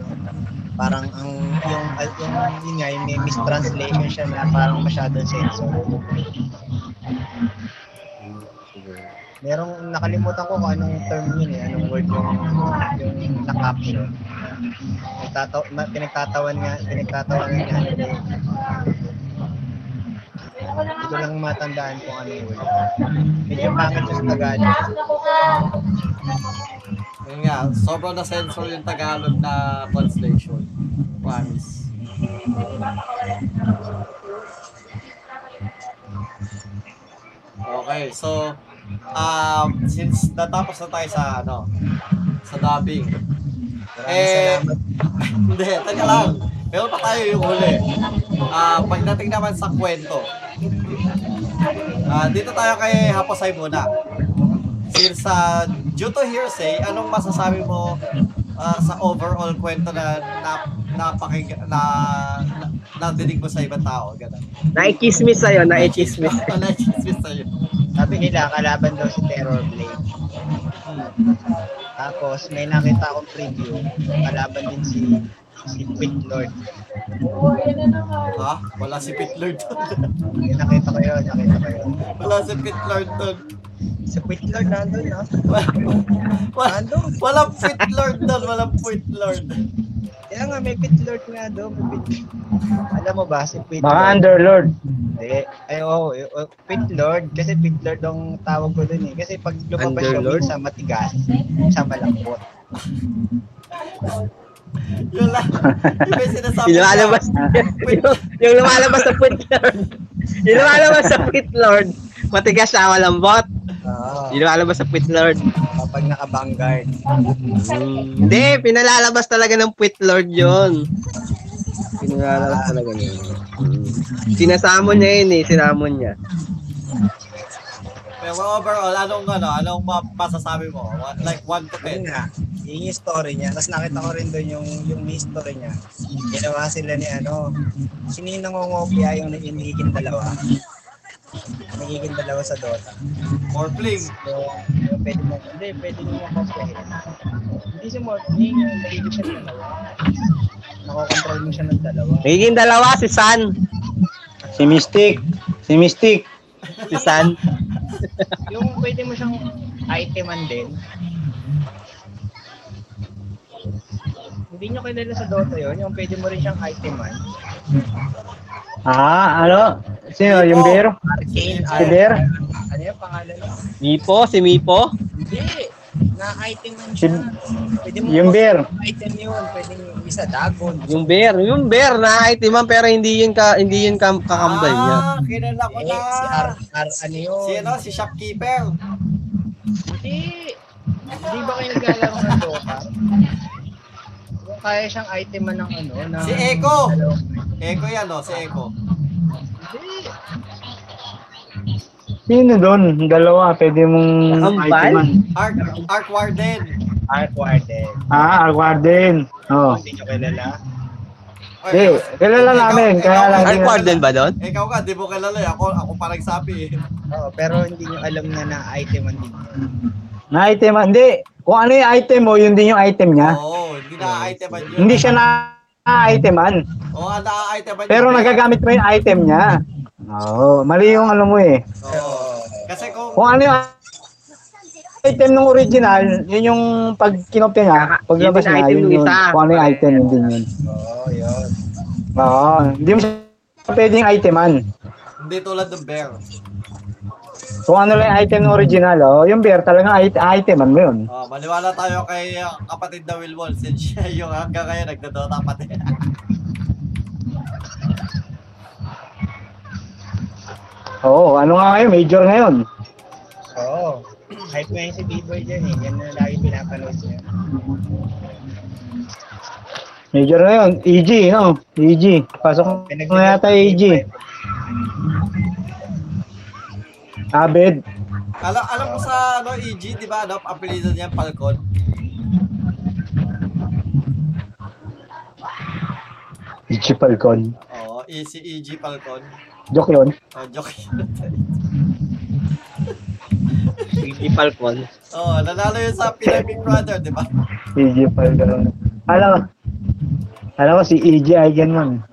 parang ang, yung, yung, yun nga, yung may mistranslation siya na parang masyadong sensor. Merong, nakalimutan ko kung anong term yun eh, anong word yung, yung na-caption. Nagtataw, na, pinagtatawan nga, pinagtatawan nga ano eh. Hindi ko lang matandaan kung ano yung huli. Medyo pangit yung Tagalog. Yun nga, sobrang na-censor yung Tagalog na translation. Promise. Okay, so um since natapos na tayo sa ano sa dubbing. Eh hindi, teka lang. Meron pa tayo yung huli. Ah, pagdating naman sa kwento. Ah, dito tayo kay Haposay muna. Since uh, due to hearsay, anong masasabi mo ah, sa overall kwento na na napakig na, na nadinig mo sa ibang tao, ganun. Naikismis sa'yo, naikismis. Ah, Naikismis sa'yo. Sabi nila, kalaban daw si Terror Blade. Tapos, may nakita akong preview. Kalaban din si si Quick Lord. Ha? Wala si Pit Lord doon. Nakita ko yun, nakita ko yun. Wala si Pit Lord doon. Si Quick Lord nandun, no? Wala, walang Pit Lord doon. Walang Pit Lord. Kaya nga, may Pit Lord nga doon. May Pit... Alam mo ba, si Pit Baka Lord... Underlord. Hindi. Ay, oo. Oh, Pit Lord. Kasi Pit Lord ang tawag ko dun eh. Kasi pag lumabas siya sa matigas, siya malambot. Yung may sinasabi Yung lumalabas, yung, yung lumalabas sa Pit Lord. Yung lumalabas sa Pit Lord. Matigas siya, malambot. Oo. Yung lumalabas sa Pit Lord. Kapag naka-vanguard. Hmm. Hindi, pinalalabas talaga ng Pit Lord yun. Pinalalabas talaga niya. Hmm. Sinasamon niya yun eh, sinamon niya. Pero overall, anong ano, anong ma- masasabi mo? What- Like 1 to 10. Yun nga. Yun yung story niya. Tapos nakita ko rin doon yung, yung history niya. Ginawa sila ni ano, sino yung nangongopia yung nagiging dalawa? Nagiging dalawa sa Dota. Morphling. So, yung pwede mo, hindi, pwede mo makopyahin. Hindi si Morphling, yung nagiging siya ng dalawa. Nakokontrol mo siya ng dalawa. Nagiging dalawa, si San. Si Mystic. Si Mystic. Si San. yung pwede mo siyang iteman din. Hindi nyo kilala sa Dota yon yung pwede mo rin siyang iteman. Ah, ano? Sino? Yung? Arcane Si Bear? Ano yung pangalan mo? Mipo, si Mipo. Hindi. Na-iteman Si, siya. Pwede mo yung Bear. item yun. Pwede yung isa Dagon. Yung bear, yung bear na itiman pero hindi yun ka hindi yun ka, kakambal niya. Ah, kilala ko Eh, na. si Ar, Ar, ano yun? Si ano, si shopkeeper. Hindi. Hindi ba kayo naglalaro ng Dota? Kung kaya siyang iteman ng ano, na... Si Echo. Dalawang- Eko yan, no? Si Eko. Hindi. Sino doon? Dalawa. Pwede mong iteman. Ark, Ark Warden. Ark Warden. Ah, Arwarden. Oh. Hindi nyo kilala. Hindi, kilala namin. Kaya lang. Ark Warden ba doon? Ikaw ka, di mo kilala eh. Ako, ako pa nagsabi eh. Oo, pero hindi nyo alam na na-iteman din yun. Na-item. Hindi. Kung ano yung item mo, yun din yung item niya. Oo, hindi na-iteman yun. Hindi siya na-iteman. Oo, oh, na-iteman Pero nagagamit mo yung item niya. Oo, mali yung ano mo eh. Oo. Kasi kung... Kung ano yung item ng original, yun yung pag kinopya niya, paglabas Yun yung niya, item yun yun. Kung ano yung item, yun din yun. Oo, yun. Oo, hindi mo siya pwedeng iteman. Hindi tulad ng bear. Kung ano lang yung item ng original, oh, yung bear talagang it- iteman mo yun. Oh, maniwala tayo kay uh, kapatid na Wilwon since siya yung hanggang ngayon nagdodota pati. Oo, ano nga ngayon, major ngayon. Oo. Kahit ngayon si B-Boy dyan eh. Yan na lagi pinapanood niya. Major ngayon, EG, no? EG. Pasok na yata EG. Abed. alam, alam mo sa ano, EG, di ba, ano, apelido niya, Falcon? EG Falcon. Oo, oh, si EG Falcon. Joke yun. Oh, joke Si Falcon. oh, nanalo yun sa Pinoy Big Brother, di ba? EG Falcon. Alam ko, alam ko si EG Eigenman.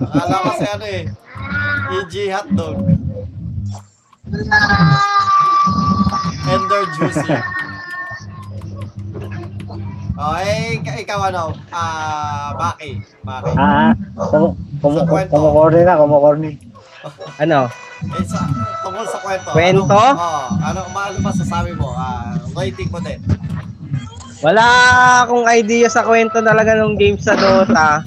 Akala ko si ano eh, EG Hotdog. Ender Juicy. Oh, eh, ika- ikaw ano? Ah, Baki. Baki. Ah, kum kum Sa kwento. kumukorni na, kumukorni. Ano? Eh, sa, tungkol sa kwento. Kwento? Ano, oh, ano, ano masasabi mo? Ah, rating mo din. Wala akong idea sa kwento talaga ng game sa Dota.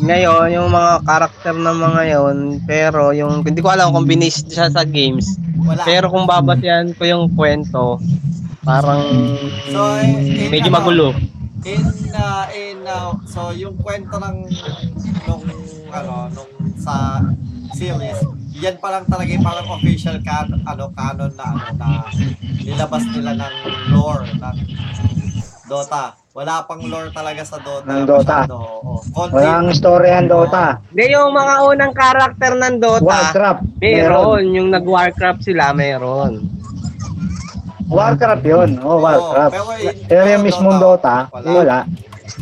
Ngayon, yung mga karakter ng mga yon, pero yung hindi ko alam kung binis siya sa games. Wala. Pero kung babasyan ko yung kwento, parang So, eh, in, medyo ano, magulo. In, uh, in, uh, so, yung kwento ng, nung, ano, nung sa series, yan pa lang talaga yung parang official can, ano, canon na, ano, na nilabas nila ng lore ng Dota. Wala pang lore talaga sa Dota. Ng Dota. Masyado, oo. Konti- Walang story ang Dota. Hindi, yung mga unang karakter ng Dota, Warcraft. meron. Yung nag-Warcraft sila, meron. Warcraft yun. Oh, Warcraft. pero in- Pero yung mismong Dota, wala.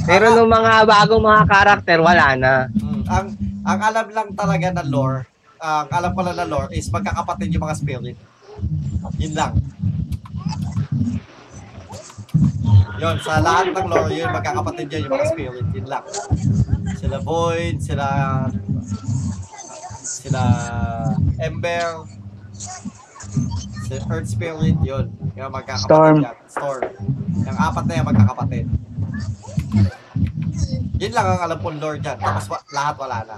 Pero nung mga bagong mga karakter, wala na. Mm, ang ang alam lang talaga na lore, ang alam ko lang na lore is magkakapatid yung mga spirit. Yun lang. Yun, sa lahat ng lore, yun, magkakapatid yun yung mga spirit. Yun lang. Sila Void, sila sila Ember, si Earth Spirit, yun. Yung magkakapatid Storm. yan. Storm. Yung apat na yan, magkakapatid. Yun lang ang alam kong lore dyan. Tapos wa- lahat wala na.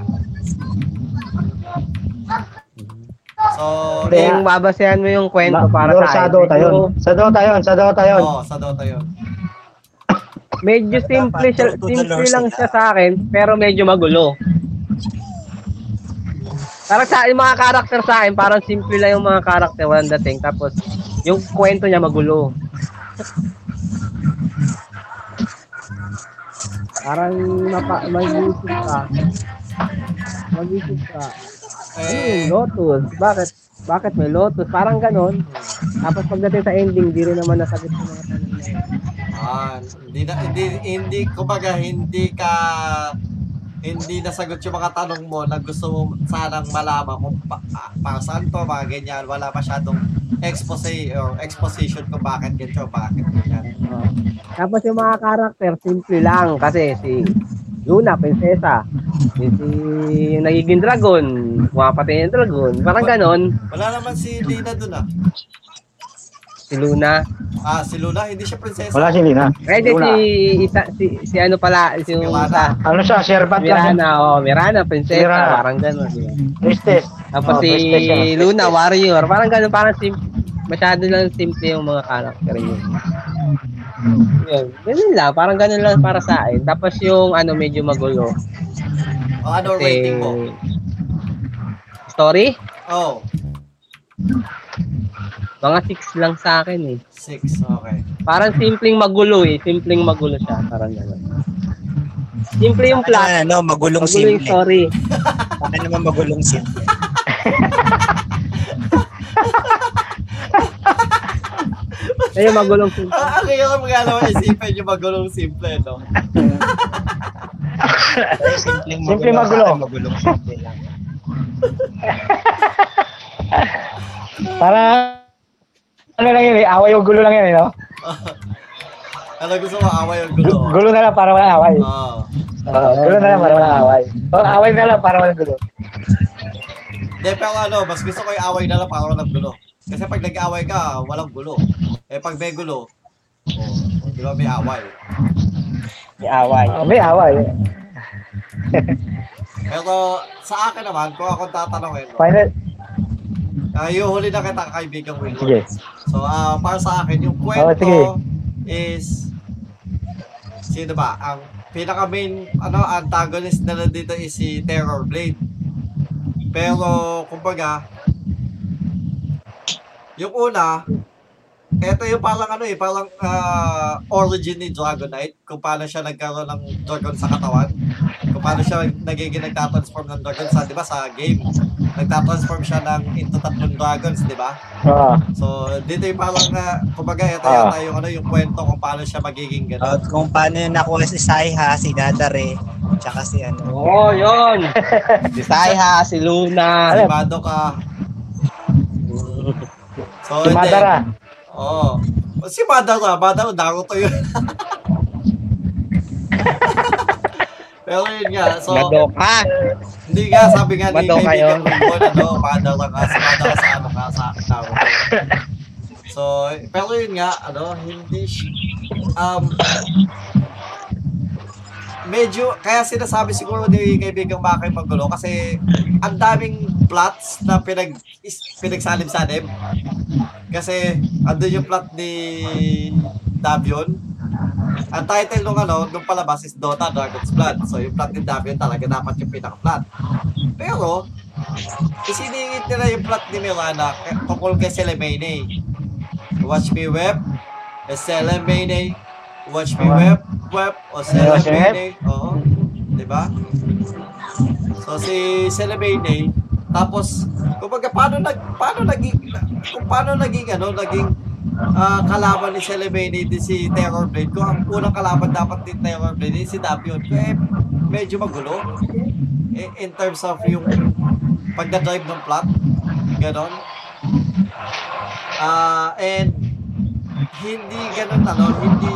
So, Hindi, yung babasehan mo yung kwento Ma- para lore sa sa akin. Dota yun. Sa Dota yun, sa Dota yun. Oo, sa Dota yun. Medyo simple, siya, the simple lang siya sa akin, pero medyo magulo. Parang sa yung mga karakter sa akin, parang simple lang yung mga karakter, walang dating. Tapos, yung kwento niya magulo. Parang mapa, mag-isip ka. Mag-isip ka. Ano yung Lotus? Bakit? Bakit may Lotus? Parang ganon. Tapos pagdating sa ending, di rin naman nasagot yung mga tanong yun. Ah, hindi na hindi hindi kumbaga hindi ka hindi nasagot yung mga tanong mo na gusto mo sanang malaman kung pa, ah, para saan to, mga ganyan. Wala masyadong expose or exposition kung bakit ganito, bakit ganyan. Tapos yung mga karakter, simple lang. Kasi si Luna, prinsesa. Si, si yung nagiging dragon, pumapatay yung dragon. Parang ganon. Wala naman si Lina dun ah. Si Luna. Ah, si Luna, hindi siya prinsesa. Wala si Lina. Pwede Wala. si, isa, si, si ano pala, si yung isa. Ano siya, Sherbat lang. Mirana, oh, Mirana, prinsesa. Mirana. Parang ganon. di ba? Priestess. Tapos Oh, si priestess yan. Luna, warrior. Parang ganon, parang simple. Masyado lang simple yung mga karakter yun. Yun. Ganun lang, parang ganun lang para sa akin. Tapos yung ano, medyo magulo. O, ano Kasi- rating mo? Story? Oh, Mga 6 lang sa akin eh. 6. Okay. Parang simpleng magulo eh. Simpleng magulo siya. Parang gano'n. Simple yung plot. Ano, magulong Magulo yung simple. story. Ano naman magulong simple? Kaya magulong simple. Ah, ang hirap nga naman isipin yung magulong simple, no? Simpleng Simpleng magulo. magulo. sa akin, Magulong simple lang. Para ano lang yun eh, away o gulo lang yan eh, no? Ano gusto mo, away o gulo? Gu- Gulo na lang para walang away. Oo. Oo, gulo na lang para walang away. O, away na lang para walang gulo. Hindi, pero ano, mas gusto ko yung away na lang para walang gulo. Kasi pag nag-away ka, walang gulo. Eh, pag may gulo, oh, di ba may away? May away. Oh, may away. Pero sa akin naman, kung ako tatanungin, Final, uh, huli na kita kaibigang Wilbur. sige. So, ah, para sa akin, yung Oh, kwento sige. is, sino ba? Ang pinaka main, ano, antagonist nila dito is si Terror Blade. Pero, kumbaga, yung una, ito yung parang ano eh, parang ah, origin ni Dragon Knight, kung paano siya nagkaroon ng dragon sa katawan, kung paano siya nagiging nagtatransform ng dragon sa, di ba, sa game. Nagtatransform siya ng into tatlong dragons, di ba? Oo. So, dito yung parang, uh, kumbaga, ito Ah. yata yung, ano, yung kwento kung paano siya magiging gano'n. At kung paano yung nakuha si Saiha, si Nadare, tsaka si ano. Oo, oh, yun. si Saiha, si Luna. Si Madoka. So, Si. Madara. Oo. Si Madara, Madara, Naruto yun. Pero yun nga, so... Madoka. Hindi nga, sabi nga ni Madoka kaibigan ko, ano, lang ka, sa mother sa ano ka, sa tawag ko. So, pero yun nga, ano, hindi, um, medyo, kaya sinasabi siguro ni kaibigang Makay Magulo kasi ang daming plots na pinag, pinagsalim-salim. Kasi, andun yung plot ni Davion. Ang title nung ano, nung palabas is Dota Dragon's Blood. So, yung plot ni Davion talaga dapat yung pinaka-plot. Pero, isiningit nila yung plot ni Mirana k- tungkol kay Selemene. Watch me web, Selemene. Watch me web, web, o Selemene. Oo. Diba? So, si Selemene, tapos, kumbaga, paano nag, paano naging, kung paano naging, ano, naging, ah, kalaban ni din si Terror Blade. Kung ang unang kalaban dapat ni Terror Blade, eh, si Dapion. Eh, medyo magulo. Eh, in terms of yung pagdadrive ng plot. Ganon. Ah, and hindi ganun ano, hindi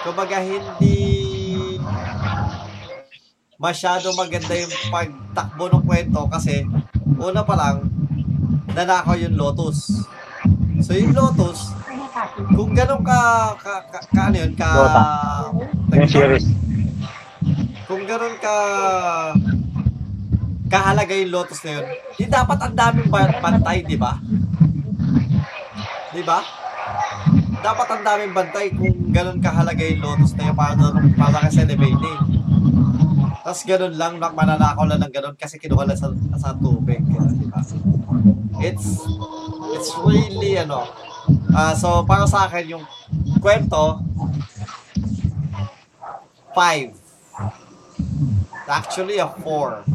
kumbaga hindi masyado maganda yung pagtakbo ng kwento kasi una pa lang nanakaw yung Lotus. So yung Lotus, kung ganun ka, ka, ka, ka ano yun, ka, Dota. Yung series. kung ganun ka kahalaga yung Lotus na yun, di dapat ang daming ba- bantay, di ba? Di ba? Dapat ang daming bantay kung ganun kahalaga yung Lotus na yun para, para kasi Nevade. Tapos ganun lang, nak- mananakaw lang ng ganun kasi kinuha lang sa, sa tubig. Di ba? It's, it's really, ano, ah so para sa akin yung kwento, five. Actually, a 4.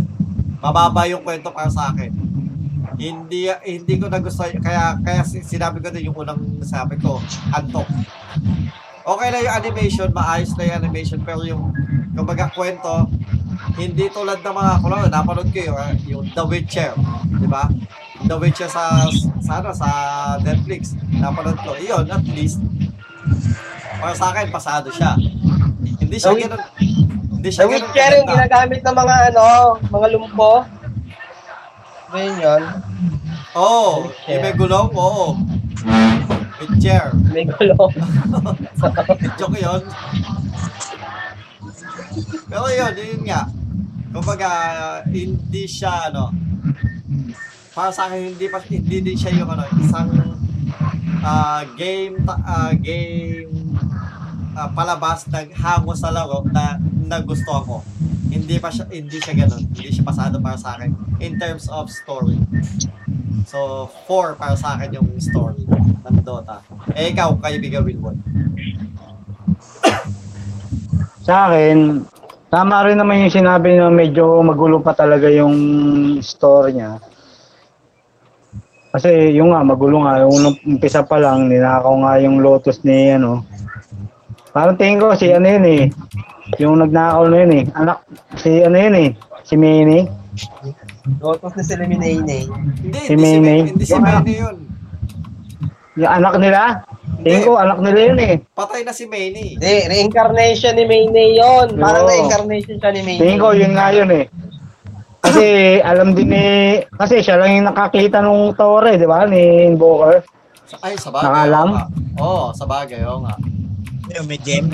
Mababa yung kwento para sa akin. Hindi hindi ko nagustuhan kaya kaya si- sinabi ko din yung unang sabi ko, antok. Okay na yung animation, maayos na yung animation pero yung kumbaga kwento hindi tulad ng mga kulo, napanood ko yung, ah, yung The Witcher, di ba? The Witcher sa sa ano, sa Netflix. Napanood ko. Iyon, at least para sa akin pasado siya. Hindi siya ganun hindi siya The ganun Witcher yung ginagamit ng mga ano, mga lumpo. Ba yun yun? Oo, oh, yung may gulong, oo. Witcher. May gulong. Joke yun. Pero yun, yun nga. Kumbaga, hindi siya, ano, para sa akin, hindi, pa, hindi din siya yung, ano, isang ah, game, ah, game ah, palabas ng hango sa laro na nagustuhan ko. Hindi pa siya, hindi siya ganun. Hindi siya pasado para sa akin in terms of story. So, 4 para sa akin yung story ng Dota. Eh, ikaw, kaibigan Wilbon. Sa akin, tama rin naman yung sinabi na medyo magulo pa talaga yung story niya. Kasi yung nga, magulo nga. Yung umpisa pa lang, ninakaw nga yung lotus ni ano. Parang tingin ko si ano yun eh. Yung nagnakaw na yun eh. Anak, si ano yun eh. Si Minnie. Lotus na sila Minay Hindi, Si hindi si, Maynay. hindi si Yung anak- yun. Yung anak nila. Tingin ko, anak nila yun eh. Patay na si Maynay. Hindi, reincarnation ni Maynay yun. Parang Oo. reincarnation siya ni Maynay. Tingin ko, yun nga yun eh. Kasi alam din ni, kasi siya lang yung nakakita nung Tore, di ba? Ni Invoker. Ay, sa bagay. Nakalam? oo oh, sa bagay, oo nga. Yung may gem.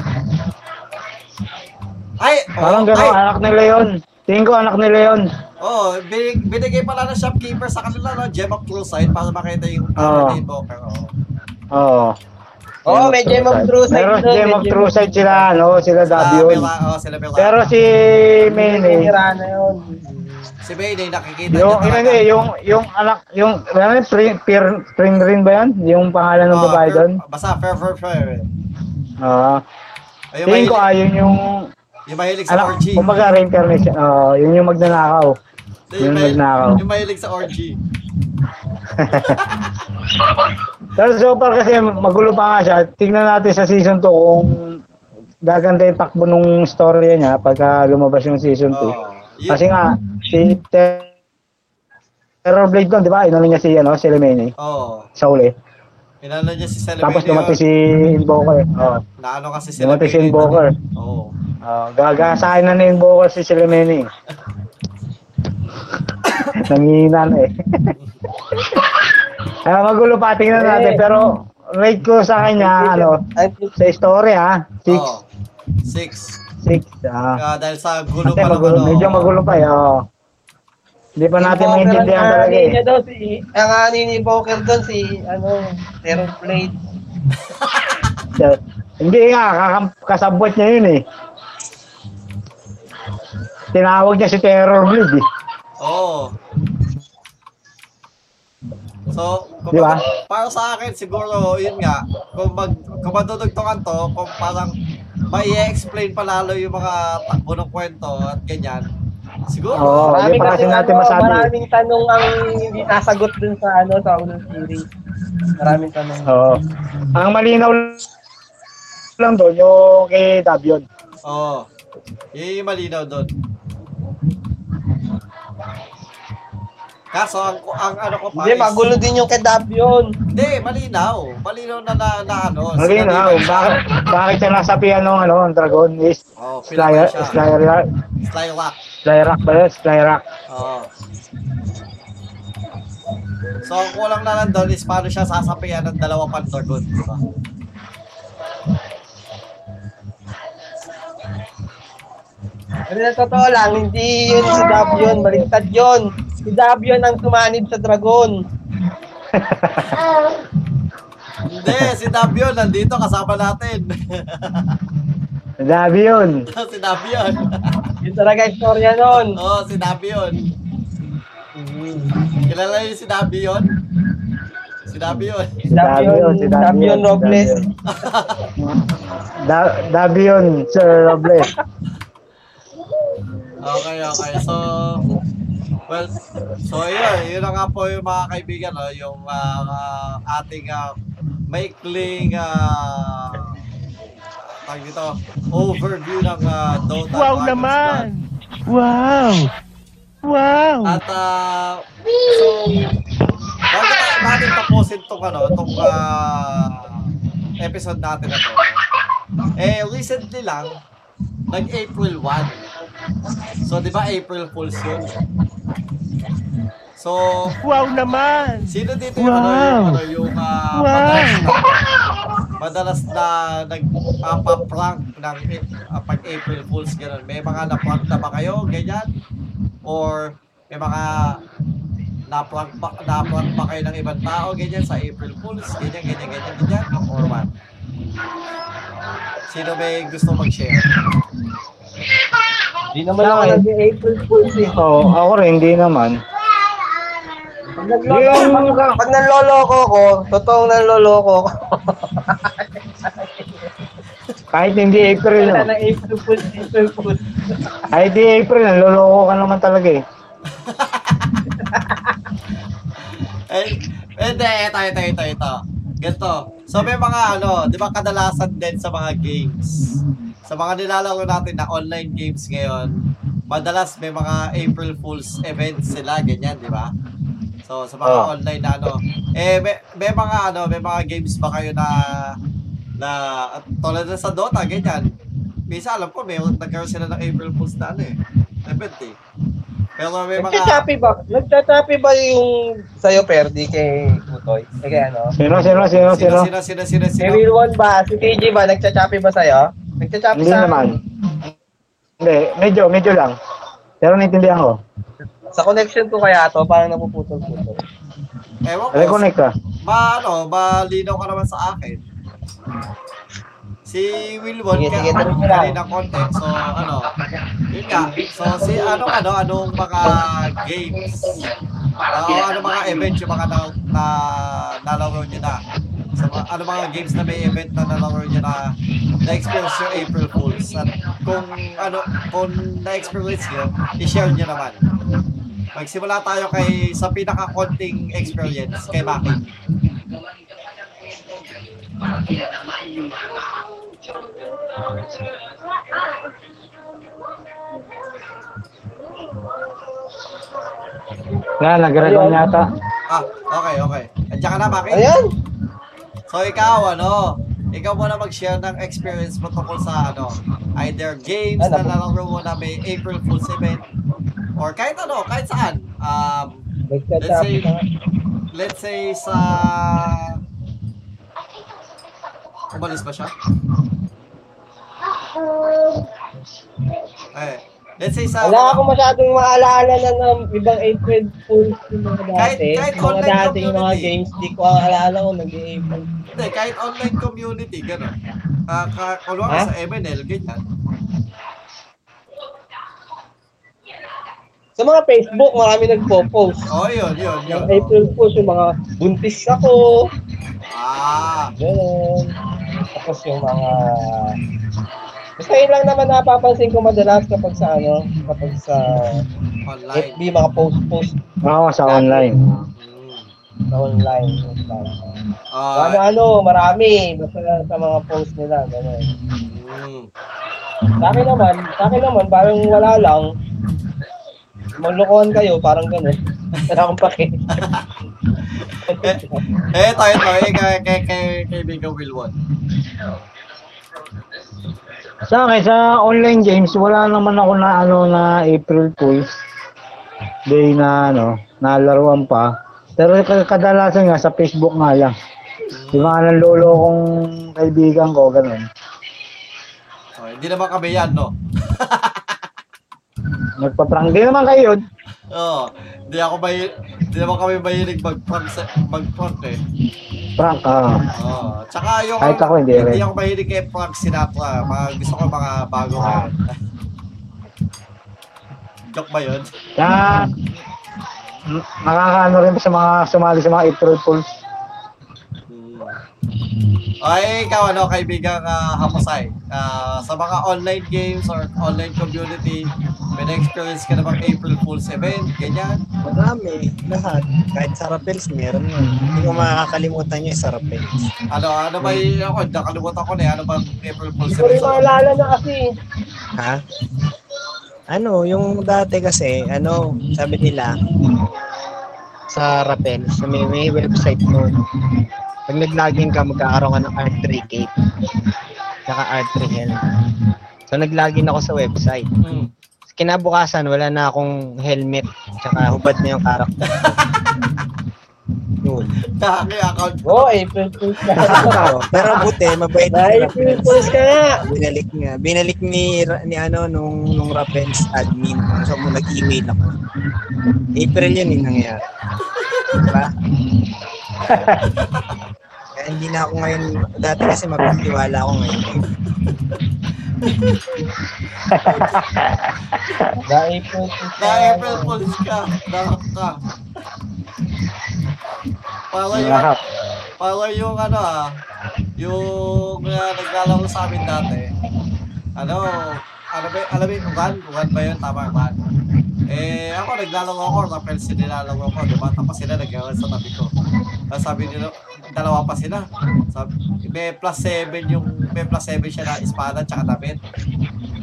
Ay, oo, Parang gano'n, anak nila yun. Tingin ko, anak nila yun. Oo, binig, binigay pala ng shopkeeper sa kanila, no? Gem of True Sight para makita yung Oo. uh, Invoker. Oo. Oo. Oo, may Gem of True Sight Meron Gem may of True Sight sila, no? Sila Dabion. Bella, oo, sila. Pero si Maynay, Nira na yun. Si Maynay, nakikita yung, niya yung, hindi, yung, yung anak, yung, ano yun, Prin, Pir, Prin rin ba yan? Yung pangalan ng Oo, babae doon? Basta, fair, fair, fair. Oo. Yung Tingin ko, ayun yung, yung mahilig sa orgy. kumbaga reincarnation, oo, yun yung magnanakaw. Yung, nagnakaw. yung mahilig sa orgy. Pero so far kasi magulo pa nga siya. Tingnan natin sa season 2 kung gaganda yung takbo nung story niya pagka lumabas yung season 2. Oo. Yun- Kasi nga, si Ter- Terror Blade doon, di ba? Inano niya si, ano, si Lemene Oo. sa uli. Inano niya si Selemene Tapos dumating si Invoker. Oo. Naano kasi si Dumating si Invoker. Oo. Oh, gagasahin na yung vocal si Silemeni. Nangihina na eh. Ah, magulo pa, tingnan natin. Pero rate ko sa kanya, ano, sa story ha, 6. Oh, six. 6. Ah. Ah, dahil sa gulo Kasi pa magulo, ano. medyo magulo pa eh. Oh. Hindi pa natin maintindihan Ang talaga eh. niya daw si, ang ani ni Poker doon si, ano, Terror Blade. So, Hindi nga, kakam- kasabot niya yun eh. Tinawag niya si Terror Blade eh. Oo. So, kung Di ba? para sa akin siguro, yun nga, kung mag kung madudugtungan to, kung parang may explain pa lalo yung mga takbo ng kwento at ganyan. Siguro. Oo, Marami di pa kasi natin ano, masabi. maraming tanong ang hindi nasagot dun sa ano sa unang series. Maraming tanong. Oo. Ang malinaw lang doon yung kay Davion. Oo. Yun yung malinaw doon. Kaso ang, ang ano ko pa Hindi, magulo din yung kay Davion. Hindi, malinaw. Malinaw na na, na ano. Malinaw, sinabi- bakit, bakit siya nasapian ng ano, ang dragon is Oh, Slayer, siya. Slayer, Slyrock. Slyrock ba yun? Slyrock. Oo. So, ang kulang na lang doon is paano siya sasapian ng dalawa pang dragon, Pero sa totoo lang, hindi yun si Davion, baliktad yun. Si Davion ang tumanib sa dragon. Hindi, si Davion nandito kasama natin. Davion. si Davion. Yun talaga istorya nun. Oo, si Davion. Kilala niyo si Davion? Si Davion. Si Davion, si Davion Robles. Da, Davion, Sir Robles. Okay, okay. So, well, so yun, yun na nga po yung mga kaibigan, no? yung ah, ah, ating uh, maikling uh, tawag dito, overview ng ah, Dota. Wow Dragon's naman! Blood. Wow! Wow! At ah, so, bago tayo natin tapusin tong ano, tong ah, episode natin na to, eh, recently lang, nag-April 1. So, di ba April Fools yun? So, Wow naman! sino dito yung Wow. ano, yung, ano, yung ah, Wow. madalas na, madalas na nagpaprank ng ah, pag April Fools, gano'n. May mga na-prank na ba kayo, ganyan? Or may mga na-prank ba, na-prank ba kayo ng ibang tao, ganyan, sa April Fools, ganyan, ganyan, ganyan, ganyan, or what? Sino may gusto mag-share? Hindi naman ako nag-April Fools eh. Oo, ako rin, hindi naman. Pag nagloloko, pag, pag nanloloko ko, totoong nanloloko ko. Kahit hindi April, Wala no? ng April Fools, April Fools. Kahit hindi April, naloloko ka naman talaga eh. Eh, hindi, ito, ito, ito, ito. Ganito. So may mga ano, di ba kadalasan din sa mga games, sa mga nilalaro natin na online games ngayon, madalas may mga April Fool's events sila, ganyan, di ba? So sa mga Oh. online na ano, eh may, may mga ano, may mga games ba kayo na na tulad na sa Dota, ganyan. Minsan alam ko, may nagkaroon sila ng April Fool's na ano eh, event eh. Pero may mga... Nagchachapi ba? Nagchachapi ba yung sa'yo, Perdi, kay Utoy? Eh, kay ano? Sino, sino, sino, Sino, sino? sino, sino, sino, Kay sino? Wilwon ba? Si TJ ba? Nagchachapi ba sa'yo? Nagchachapi Hindi sa naman. Hindi, medyo, medyo lang. Pero naintindihan ko. Sa connection ko kaya to, parang napuputol-putol. Ewan ko. Reconnect ka. Ma, ano, malinaw ka naman sa akin. Si Wilwon, Sige, kaya sige, tuloy mo lang. kanina content. So, ano, yun nga. So, si, ano, ano, anong mga games, uh, ano mga events yung mga na, na nalaro nyo na. So, mga- ano mga games na may event na nalaro nyo na na-experience yung April Fools. At kung, ano, kung na-experience nyo, i-share nyo naman. Magsimula tayo kay sa pinaka-konting experience kay Maki. Nga, nag-recon yata. Ah, okay, okay. Andiyan ka na, Maki? Ayan! So ikaw, ano, ikaw muna mag-share ng experience mo tungkol sa ano, either games Ano na nalaro mo na may April Fool's event or kahit ano, kahit saan. Um, let's say, let's say sa Umalis ba siya? Eh, let's say sa Wala ako masyadong maalala na ng ibang April Fools yung mga dati. Kahit- kahit mga online dati yung mga community. games, di ko alala kung nag-April. Hindi, kahit online community, gano'n. Uh, ka, kunwari Ha? sa MNL, ganyan. Sa mga Facebook, marami nagpo-post. Oh, yun, yun, yun. Yung April Fools, yung mga buntis ako. Ah, Ganun. Tapos yung mga... Basta yun lang naman napapansin ko madalas kapag sa ano, kapag sa online. FB, mga post-post Oo, sa online. sa online. Ah, ano-ano, marami. Basta sa mga post nila, gano'n. mm. Sa akin naman, sa akin naman, parang wala lang. Maglokohan kayo, parang gano'n. Wala akong pake. Eh, tayo, tayo, eh, kay, kay, kay, kay Bigo Wilwon. Sa akin, sa online games, wala naman ako na ano na April Fools Day na ano, nalaruan pa. Pero kadalasan nga sa Facebook nga lang. Yung mga nanlolo kong kaibigan ko, ganun. Oh, hindi naman kami yan, no? Nagpa-prank din naman kayo. yun. Oo. Hindi ako may hindi naman kami mahilig mag-prank sa, mag-prank eh. Prank, ah. Oo. Tsaka yung Kahit ako, hindi rin. hindi ako mahilig kay Frank Sinatra. Mga, gusto ko mga bago ka. Joke ba yun? N- nakakaano rin sa mga sumali sa mga April Fools. Ay, ikaw ano, kaibigang uh, Haposay. Ah, sa mga online games or online community, may na-experience ka na bang April Fool's event? Ganyan? Marami, lahat. Kahit sa Rappels, meron yun. Hindi ko makakalimutan yung sa Rappels. Ano, ano ba yung, ako, nakalimutan ko na eh. Ano bang April Fool's Hindi ko rin event? maalala na kasi. Ha? Ano, yung dati kasi, ano, sabi nila, sa Rappels, may, may website noon. Pag nag-login ka, magkakaroon ka ng R3 cape. Saka R3 helmet. So, nag-login ako sa website. Hmm. Kinabukasan, wala na akong helmet. Tsaka hubad na yung karakter. Yun. Kaki account. Oo, oh, April Fools. Pero buti, mabait Na yung April. Fools ka nga. Binalik nga. Binalik ni, ni ano, nung, nung Rappels admin. So, mo nag-email ako. April yun yung nangyari. Diba? Hindi na ako ngayon, dati kasi magpapatiwala ako ngayon. April Fools Na April Fool's ka. Nakak ka. Para yung, para yung ano ah, yung uh, naglalaro sa amin dati. Ano, ano ba, alam mo yung? Kugan ba yun? Tama ba? Eh, ako naglalaro ako, Rappel sila nilalaro ko, di ba? Tapos sila nagkaroon sa tabi ko. Tapos sabi nila, dalawa pa sila. Sabi, may plus 7 yung, may plus 7 siya na espada tsaka damit.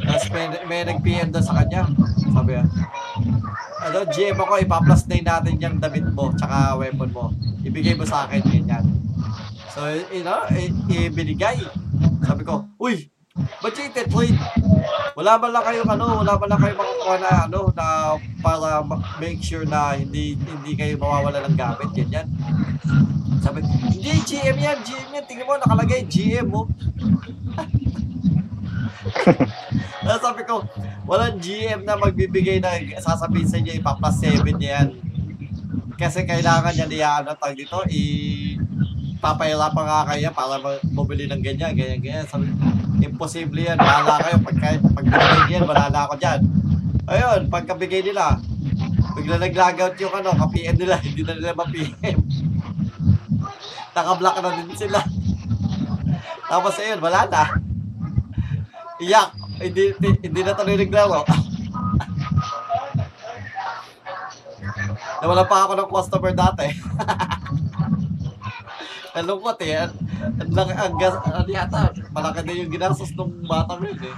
Tapos may, may nag-PM doon sa kanya. Sabi ah, ano, GM ako, ipa-plus 9 natin yung damit mo, tsaka weapon mo. Ibigay mo sa akin, ganyan. So, you know, ibinigay. Sabi ko, uy, ba't yung trade? Wala ba lang kayo, ano, wala ba lang kayo makukuha na, ano, na para ma- make sure na hindi hindi kayo mawawala ng gamit, ganyan. Sabi, hindi, GM yan, GM yan. Tingnan mo, nakalagay, GM mo. Tapos sabi ko, walang GM na magbibigay na sasabihin sa inyo, ipa-plus 7 niya yan. Kasi kailangan niya niya, ano, tag dito, i papahirapan nga kaya para bumili ng ganyan, ganyan, ganyan. Sabi, imposible yan, bahala kayo. Pag, pag binigay niyan, wala na ako dyan. Ayun, pagkabigay nila, bigla nag-logout yung ano, ka-PM nila, hindi na nila ma-PM. Naka-block na din sila. Tapos ayun, wala na. Iyak. Hindi, hindi, hindi na tuloy naglaro. Nawala pa ako ng customer dati. Nalungkot eh. Ang, laki, ang gas, ano yata, malaki na yung ginastos nung bata mo yun eh.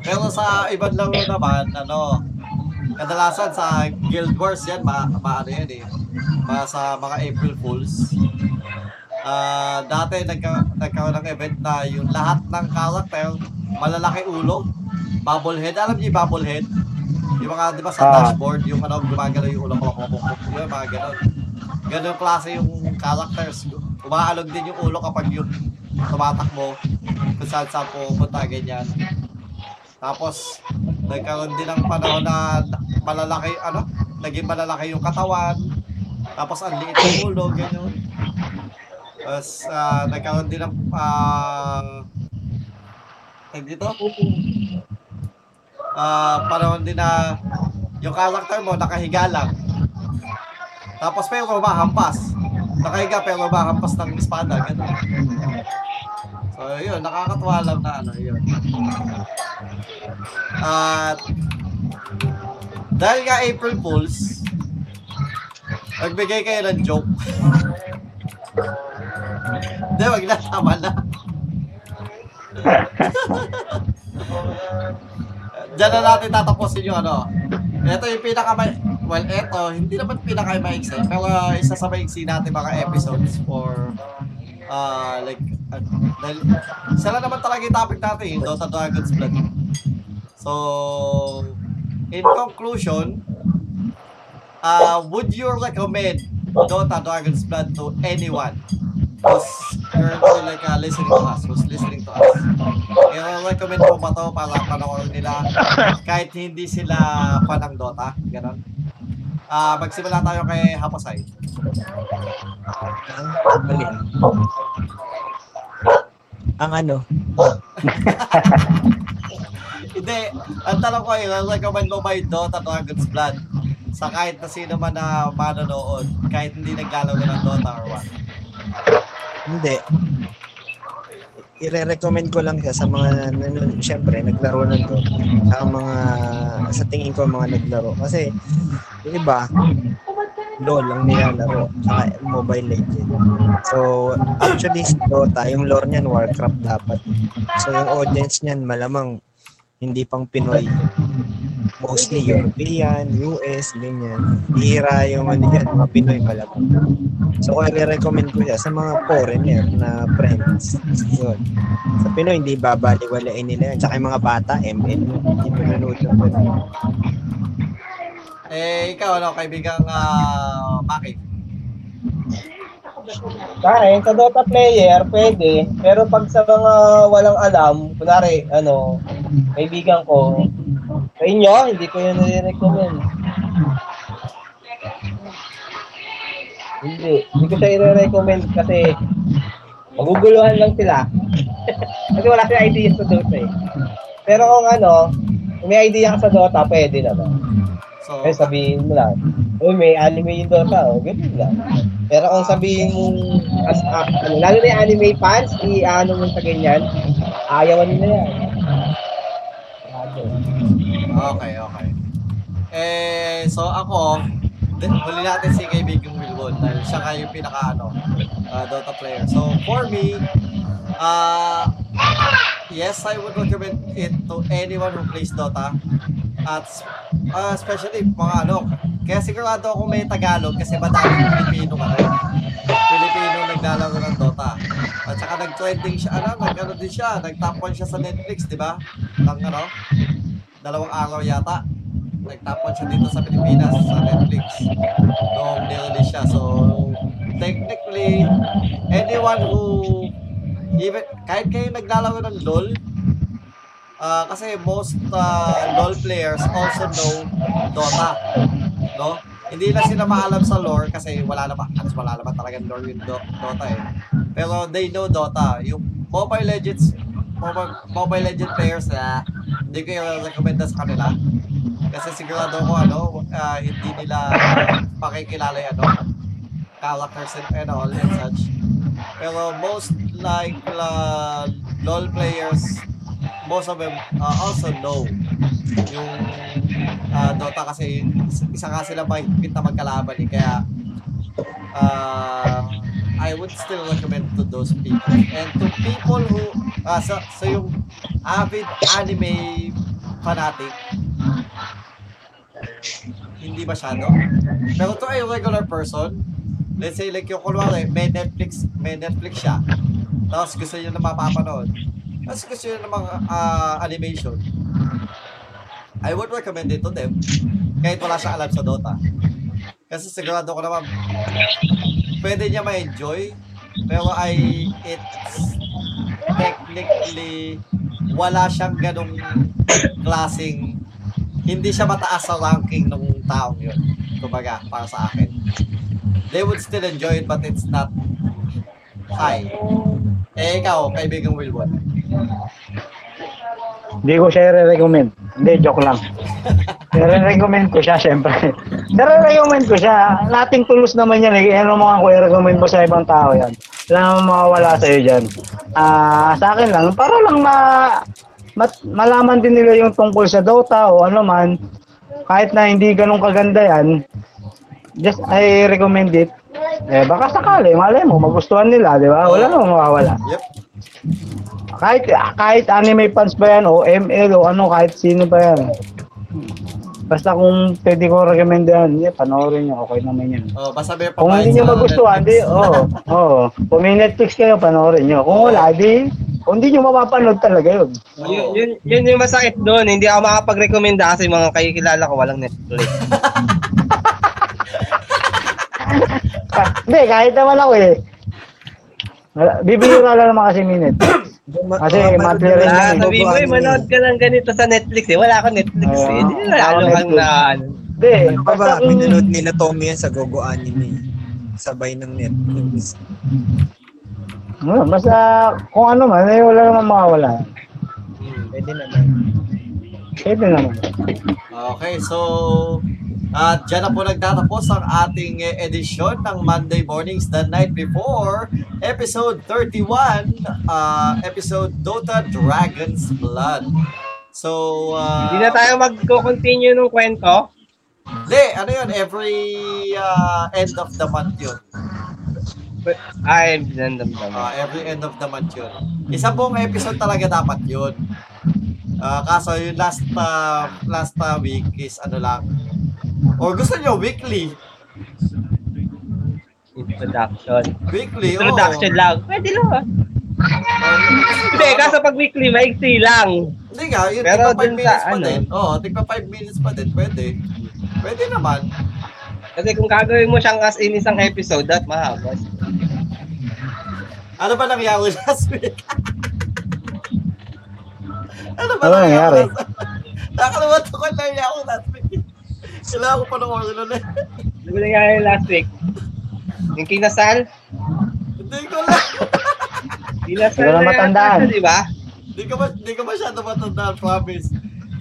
Pero sa ibang laro naman, ano, kadalasan sa Guild Wars yan, ma, ma ano yan eh. Ma, sa mga April Fools. Ah, dati nagka, nagkaroon ng event na yung lahat ng character, malalaki ulo, bubblehead. Alam niyo yung bubblehead? Yung mga, di ba sa Ah. dashboard, yung ano, gumagalaw yung ulo, kumapupukpuk, yung mga ganon. Ganon klase yung characters. Umaalog din yung ulo kapag yung tumatakbo, kung saan saan pupunta, ganyan. Tapos, nagkaroon din ng panahon na malalaki, ano, naging malalaki yung katawan, tapos ang liit yung ulo, ganyan. Tapos, ah, nagkaroon din ng, ah, tag dito? Ah, panahon din na yung character mo nakahiga lang. Tapos pero mahampas. Nakahiga pero mahampas ng espada, ganun. So, yun, nakakatuwa lang na ano, yun. At, dahil nga April Fools, nagbigay kayo ng joke. Hindi, wag na, tama na. Diyan na natin tatapusin yung ano. Ito yung pinaka well, ito, hindi naman pinaka maiksi, pero isa sa maiksi natin mga episodes for uh, like, uh, dahil, sila naman talaga yung topic natin, yung Dota Dragon's Blood. So, in conclusion, uh, would you recommend Dota Dragon's Blood to anyone who's currently like uh, listening to us, who's listening to us? I-recommend mo ba to para panoorin nila kahit hindi sila fan ng Dota? Ganon. Ah, magsimula tayo kay Hapasay. Ang ano? Hindi, ang tanong ko ay, recommend mo ba Dota Dragon's Blood sa kahit na sino man na manonood, kahit hindi naglalaro ng Dota or what? Hindi. I-recommend ko lang siya sa mga, nan- syempre, naglaro ng to. Sa mga, sa tingin ko mga naglaro. Kasi, yung iba, LOL lang nilalaro. Saka Mobile Legend. So, actually, sa Dota, yung lore niyan, Warcraft dapat. So, yung audience niyan, malamang, hindi pang Pinoy. Mostly European, US, ganyan. Hira yung ano yan, mga Pinoy malamang. So, kung i-recommend ko siya sa mga foreigner na friends. Yun. Sa Pinoy, hindi babaliwalain nila yan. Tsaka yung mga bata, ML. Hindi manonood ng. Eh, ikaw, ano, kaibigang uh, Maki? Sa akin, sa Dota player, pwede. Pero pag sa mga walang alam, kunwari, ano, kaibigan ko, sa inyo, hindi ko yun nire-recommend. Hindi. Hindi ko siya i-recommend kasi maguguluhan lang sila. kasi wala silang idea sa Dota eh. Pero kung ano, kung may idea ka sa Dota, pwede naman. So, Eh, sabihin mo lang, uy, may anime yung Dota, o, ganun lang. Pero kung sabihin mo, as, ah, ano, lalo na yung anime fans, i-ano mo sa ganyan, ayawan nila yan. Okay, okay. Eh, so ako, huli natin si kaibigang Wilwon dahil siya kayo yung pinaka ano, uh, Dota player. So, for me, uh, yes, I would recommend it to anyone who plays Dota. At uh, especially mga ano, kaya sigurado ako may Tagalog kasi madaming Pilipino ka rin. Pilipino naglalaro ng Dota. At saka nag-trending siya, ano, nag-ano din siya, nag-top 1 siya sa Netflix, di ba? Nang ano, dalawang araw yata. Nag-top 1 siya dito sa Pilipinas, sa Netflix. Noong nirelease siya. So, technically, anyone who, even, kahit kayo naglalaro ng LOL, ah, kasi most ah, LOL players also know Dota. No? Hindi na sila maalam sa lore kasi wala naman, halos wala naman talagang lore yung Do- Dota eh. Pero they know Dota. Yung Mobile Legends, Mobile, Mobile Legend players na hindi ko i-recommend na sa kanila. Kasi sigurado ko ano, ah, hindi nila pakikilala yung ano, characters and, all and such. Pero most like uh, LOL players, most of them uh, also know yung uh, Dota kasi isa nga sila mahigpit na magkalaban eh. Kaya uh, I would still recommend to those people. And to people who, uh, sa, sa yung avid anime fanatic, hindi masyado. Pero to a regular person, let's say like yung kunwari, may Netflix, may Netflix siya. Tapos gusto niyo na mapapanood. Tapos gusto niyo ng mga ah, animation. I would recommend it to them. Kahit wala siya alam sa Dota. Kasi sigurado ko naman, pwede niya ma-enjoy. Pero ay, it's technically, wala siyang ganong klaseng, hindi siya mataas sa ranking ng taong yun. Kumbaga, para sa akin. They would still enjoy it, but it's not high. Eh, ikaw, kaibigang Wilbon. Hindi ko siya i-recommend. Hindi, joke lang. I-recommend ko siya, syempre. I-recommend ko siya. Lating tulos naman yan. Eh. Ano mga ko i-recommend mo sa ibang tao yan. Wala namang mawawala sa'yo dyan. Ah, sa akin lang, para lang ma, mat- malaman din nila yung tungkol sa Dota o ano man. Kahit na hindi ganun kaganda yan, just I recommend it. Eh, baka sakali, malay mo, magustuhan nila, di ba? Wala namang mawawala. Yep. Kahit kahit anime fans ba yan o ML o ano kahit sino ba yan. Basta kung pwede ko recommend yan, yeah, panoorin nyo, okay naman yan. Oh, basta may Kung hindi nyo magustuhan, di, oo, oh, oo. Kung may Netflix kayo, panoorin nyo. Kung wala, di, kung hindi nyo mapapanood talaga yun. Yun, yun, yun yung masakit doon. Hindi ako makapag-recommenda kasi mga kayo kilala ko walang Netflix. Ka- Hindi, kahit naman ako eh. Bibihira lang naman kasi minute. Kasi monthly rin Ah, yan. sabi mo, eh, manood ka ng ganito sa Netflix eh. Wala akong Netflix Oo. eh. Hindi na Wala lalo kang na ano. Hindi, Ano pa ba? kung- Pinanood nila Tommy yan sa Gogo Anime. Sabay ng Netflix. Ano, basta kung ano man, eh, wala namang mawawala. Pwede naman. Pwede naman. Okay, so at dyan na po nagtatapos ang ating edisyon ng Monday Mornings the Night Before, episode 31, uh, episode Dota Dragon's Blood. So, uh, Hindi na tayo mag-continue nung kwento. Hindi, ano yun, every uh, end of the month yun. Ay, binandamdam. Uh, every end of the month yun. Isa buong episode talaga dapat yun. Uh, kaso yung last uh, last uh, week is ano lang. Or gusto nyo weekly? Introduction. Weekly, oo. Introduction lang. Pwede lang ah. Hindi, kaso pag weekly, maiksi lang. Hindi nga, yun, Pero tigpa 5 dun minutes sa pa ano? din. Oo, tigpa 5 minutes pa din, pwede. Pwede naman. Kasi kung gagawin mo siyang as in isang episode, that mahaba. Ano ba nangyari last week? ano ba Ano nangyari? last Nakalimutan ko na nangyari last week. Kailangan ko pa ng oras na Ano ba nangyari last week? Yung kinasal? Hindi ko lang. Kinasal Hindi ko na matandaan. di ba? Hindi ko, hindi ko masyado matandaan, promise.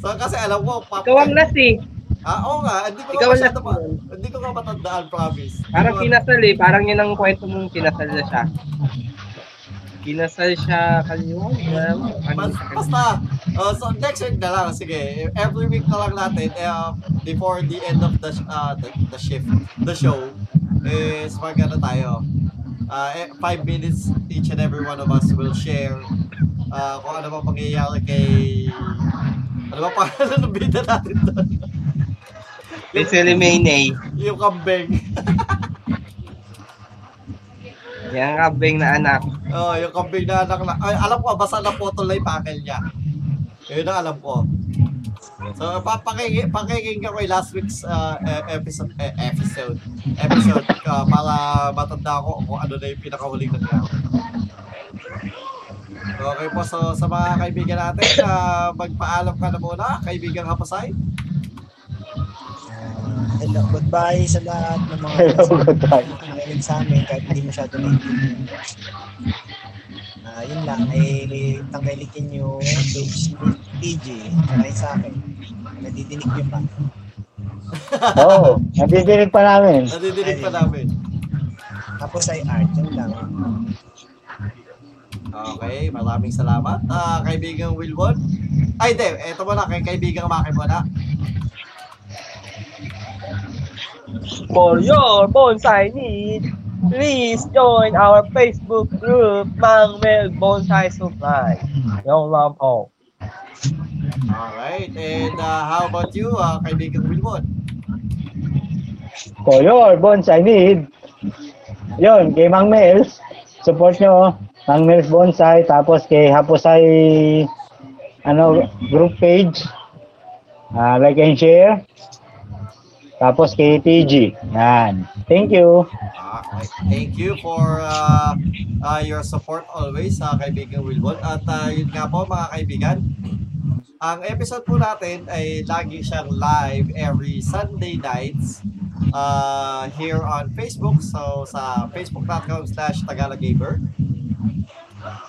So, kasi alam ko, pap- Ikaw ang last eh. Ah, oo nga, hindi ko Ikaw nga ang masyado last ma- hindi ko nga matandaan, promise. Parang kinasal eh. Parang yun ang kwento mong kinasal na siya. Kinasal siya kalimutan. Bas- Basta, uh, so next week na lang, sige, every week na lang natin, uh, before the end of the, sh- uh, the, the shift, the show, is magana tayo. Uh, eh, five minutes, each and every one of us will share uh, kung ano ba pangyayari kay, ano ba pangalan ng bida natin doon? Leslie Mayne. Yung kambing. Yan ang kabing na anak. Oh, yung kambing na anak na, ay, alam ko, basta na photo lang yung pakil niya. Yun ang alam ko. So, pakinggan ko yung last week's uh, episode, eh, episode, episode uh, para matanda ko kung ano na yung pinakahuling nangyari. Okay po, so sa mga kaibigan natin, uh, magpaalam ka na muna, kaibigang Hapasay. Hello, goodbye sa lahat ng mga Hello, goodbye. nakikinig sa amin kahit hindi masyado naiintindihan. Ah, yun lang, ay tangkilikin yung page ni TJ, tsaka yung sa akin. Nadidinig nyo pa. Oo, nadidinig pa namin. Nadidinig pa namin. Tapos ay art, yun lang. Okay, maraming salamat. Ah, kaibigang Wilbon. Ay, hindi. Eto muna, kay kaibigang Maki muna. For your bonsai need, please join our Facebook group, Mangmel Bonsai Supply. Yung love all. Alright, and uh, how about you, uh, kaibigang Wilbon? For your bonsai need, yun, kay Mang Mels, support nyo, Mang Mels Bonsai, tapos kay Hapusay, ano, group page, Ah, like and share, tapos kay TG, yan. Thank you. Okay. Thank you for uh, uh, your support always sa kaibigan Wilbon. At uh, yun nga po mga kaibigan, ang episode po natin ay lagi siyang live every Sunday nights uh, here on Facebook. So sa facebook.com slash tagalagamer.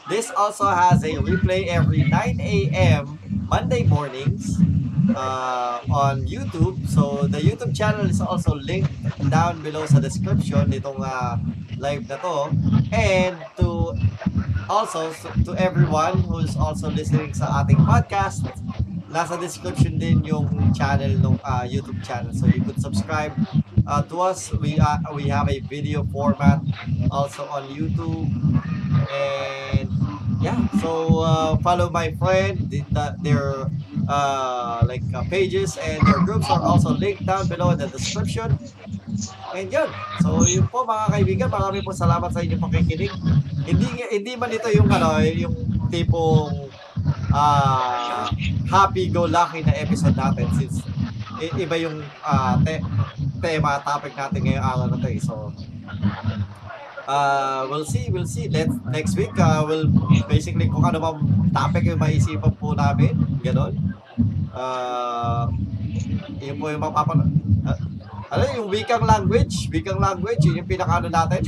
This also has a replay every 9 a.m. Monday mornings uh, on YouTube. So the YouTube channel is also linked down below sa description nitong uh, live na to. And to also so- to everyone who's also listening sa ating podcast, nasa description din yung channel ng uh, YouTube channel. So you could subscribe uh, to us. We uh, we have a video format also on YouTube. And yeah, so uh, follow my friend. The, the, their uh, like uh, pages and their groups are also linked down below in the description. And yun. So yun po mga kaibigan, marami po salamat sa inyong pakikinig. Hindi hindi man ito yung ano, yung tipong ah happy go lucky na episode natin since iba yung ah, te- tema topic natin ngayong araw na to eh. So uh, we'll see, we'll see. Let, next week, uh, we'll basically kung ano bang topic yung maisipan po namin, ganon. Uh, yun po yung mapapan... Uh, ano yung wikang language? Wikang language, yun yung pinaka ano natin.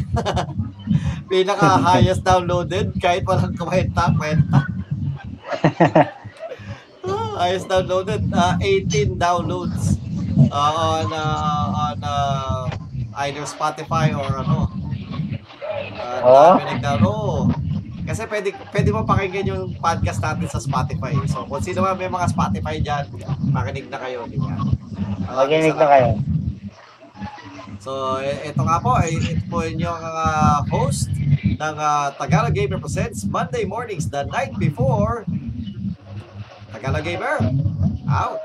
pinaka highest downloaded kahit walang kwenta, kwenta. Highest downloaded, uh, 18 downloads uh, on uh, on uh, either Spotify or ano. At oh. dami naglaro. Kasi pwede, pwede mo pakinggan yung podcast natin sa Spotify. So kung sino man may mga Spotify dyan, makinig na kayo. Ganyan. Makinig na kayo. So, e, ito nga po, ito po inyong uh, host ng uh, Tagalog Gamer Presents Monday Mornings, the night before Tagalog Gamer, out!